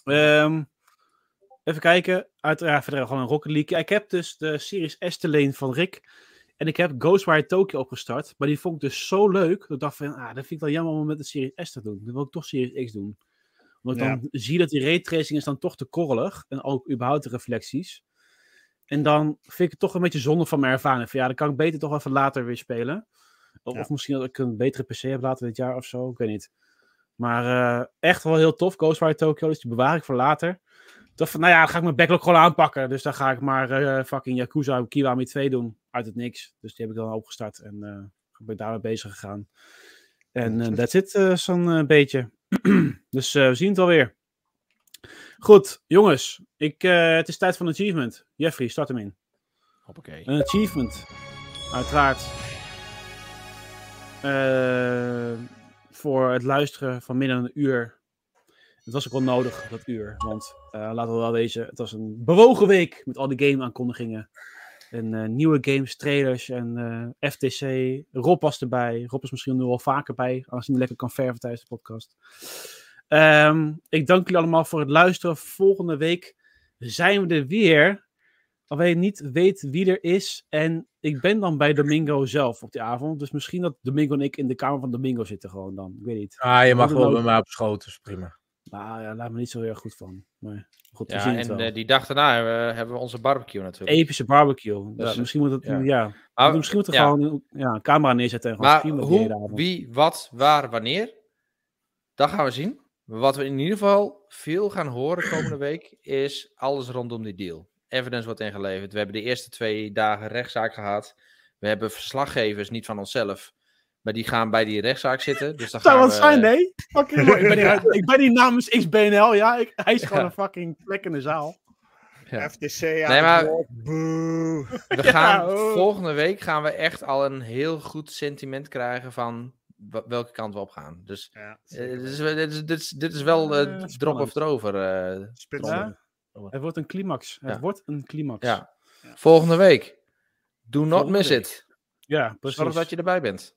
Um, even kijken. Uiteraard verder gewoon een Rocket League. Ik heb dus de Series S te leen van Rick. En ik heb Ghostwire Tokyo opgestart. Maar die vond ik dus zo leuk. Dat ik dacht van, ah, dat vind ik wel jammer om met de Series S te doen. Dan wil ik toch Series X doen. Omdat ik dan zie dat die raytracing is dan toch te korrelig. En ook überhaupt de reflecties. En dan vind ik het toch een beetje zonde van mijn ervaring. Van ja, dan kan ik beter toch even later weer spelen. Of, of misschien dat ik een betere PC heb later dit jaar of zo. Ik weet niet. Maar uh, echt wel heel tof. Ghostwire Tokyo. Dus die bewaar ik voor later. Toch van, nou ja, dan ga ik mijn backlog gewoon aanpakken. Dus dan ga ik maar uh, fucking Yakuza Kiwami 2 doen. Uit het niks. Dus die heb ik dan opgestart. En uh, ben daarmee bezig gegaan. En uh, that's it, zo'n beetje. dus we zien het alweer. Goed, jongens. Ik, het is tijd voor een achievement. Jeffrey, start hem in. Hoppakee. Een achievement. Uiteraard. voor het luisteren van minder dan een uur het was ook wel nodig, dat uur. Want uh, laten we wel wezen, het was een bewogen week met al die game-aankondigingen. En nieuwe games, trailers en eh, FTC. Rob was erbij. Rob is misschien nu al vaker bij, als hij lekker kan verven tijdens de podcast. Um, ik dank jullie allemaal voor het luisteren. Volgende week zijn we er weer. Alleen je niet weet wie er is. En ik ben dan bij Domingo zelf op die avond. Dus misschien dat Domingo en ik in de kamer van Domingo zitten gewoon dan. Ik weet niet. Ah, je mag wel bij mij op schoot, dus prima. Nou ja, laat me niet zo heel erg goed van. Maar goed, ja, en uh, die dag daarna uh, hebben we onze barbecue natuurlijk. Epische barbecue. Dus, ja, misschien moet het, ja. ja. Maar, misschien moet er gewoon ja, een camera neerzetten en gewoon maar hoe, wie, wat, waar, wanneer? Dat gaan we zien. Wat we in ieder geval veel gaan horen komende week is alles rondom die deal. Evidence wordt ingeleverd. We hebben de eerste twee dagen rechtszaak gehad. We hebben verslaggevers, niet van onszelf, maar die gaan bij die rechtszaak zitten. Dus dan Zou wat zijn, nee? Fucking, ik, ben die, ik ben die namens XBNL, ja. Ik, hij is gewoon ja. een fucking plek in de zaal. Ja. FTC nee, maar we gaan, ja, volgende week gaan we echt al een heel goed sentiment krijgen van welke kant we op gaan. Dus ja, uh, dit, is, dit, is, dit, is, dit is wel uh, uh, drop of erover. Ja, het wordt een climax. Het wordt een climax. Ja. Volgende week. Do not miss week. it. Ja, precies. Zorg dat je erbij bent.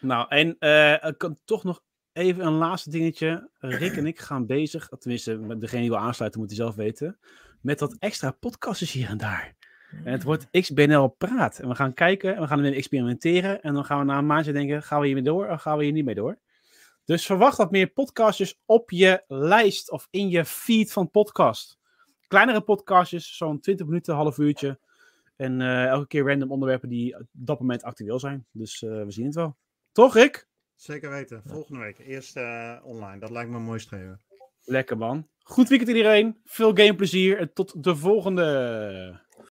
Nou, en uh, ik kan toch nog even een laatste dingetje. Rick en ik gaan bezig, tenminste, met degene die wil aansluiten moet hij zelf weten, met wat extra podcastjes hier en daar. En het wordt XBNL Praat. En we gaan kijken en we gaan erin experimenteren. En dan gaan we na een maandje denken, gaan we hiermee door of gaan we hier niet mee door? Dus verwacht wat meer podcastjes op je lijst of in je feed van podcast. Kleinere podcastjes, zo'n 20 minuten, half uurtje. En uh, elke keer random onderwerpen die op dat moment actueel zijn. Dus uh, we zien het wel. Toch, Rick? Zeker weten. Volgende week. Eerst uh, online. Dat lijkt me mooi streven. Lekker man. Goed weekend iedereen. Veel gameplezier en tot de volgende.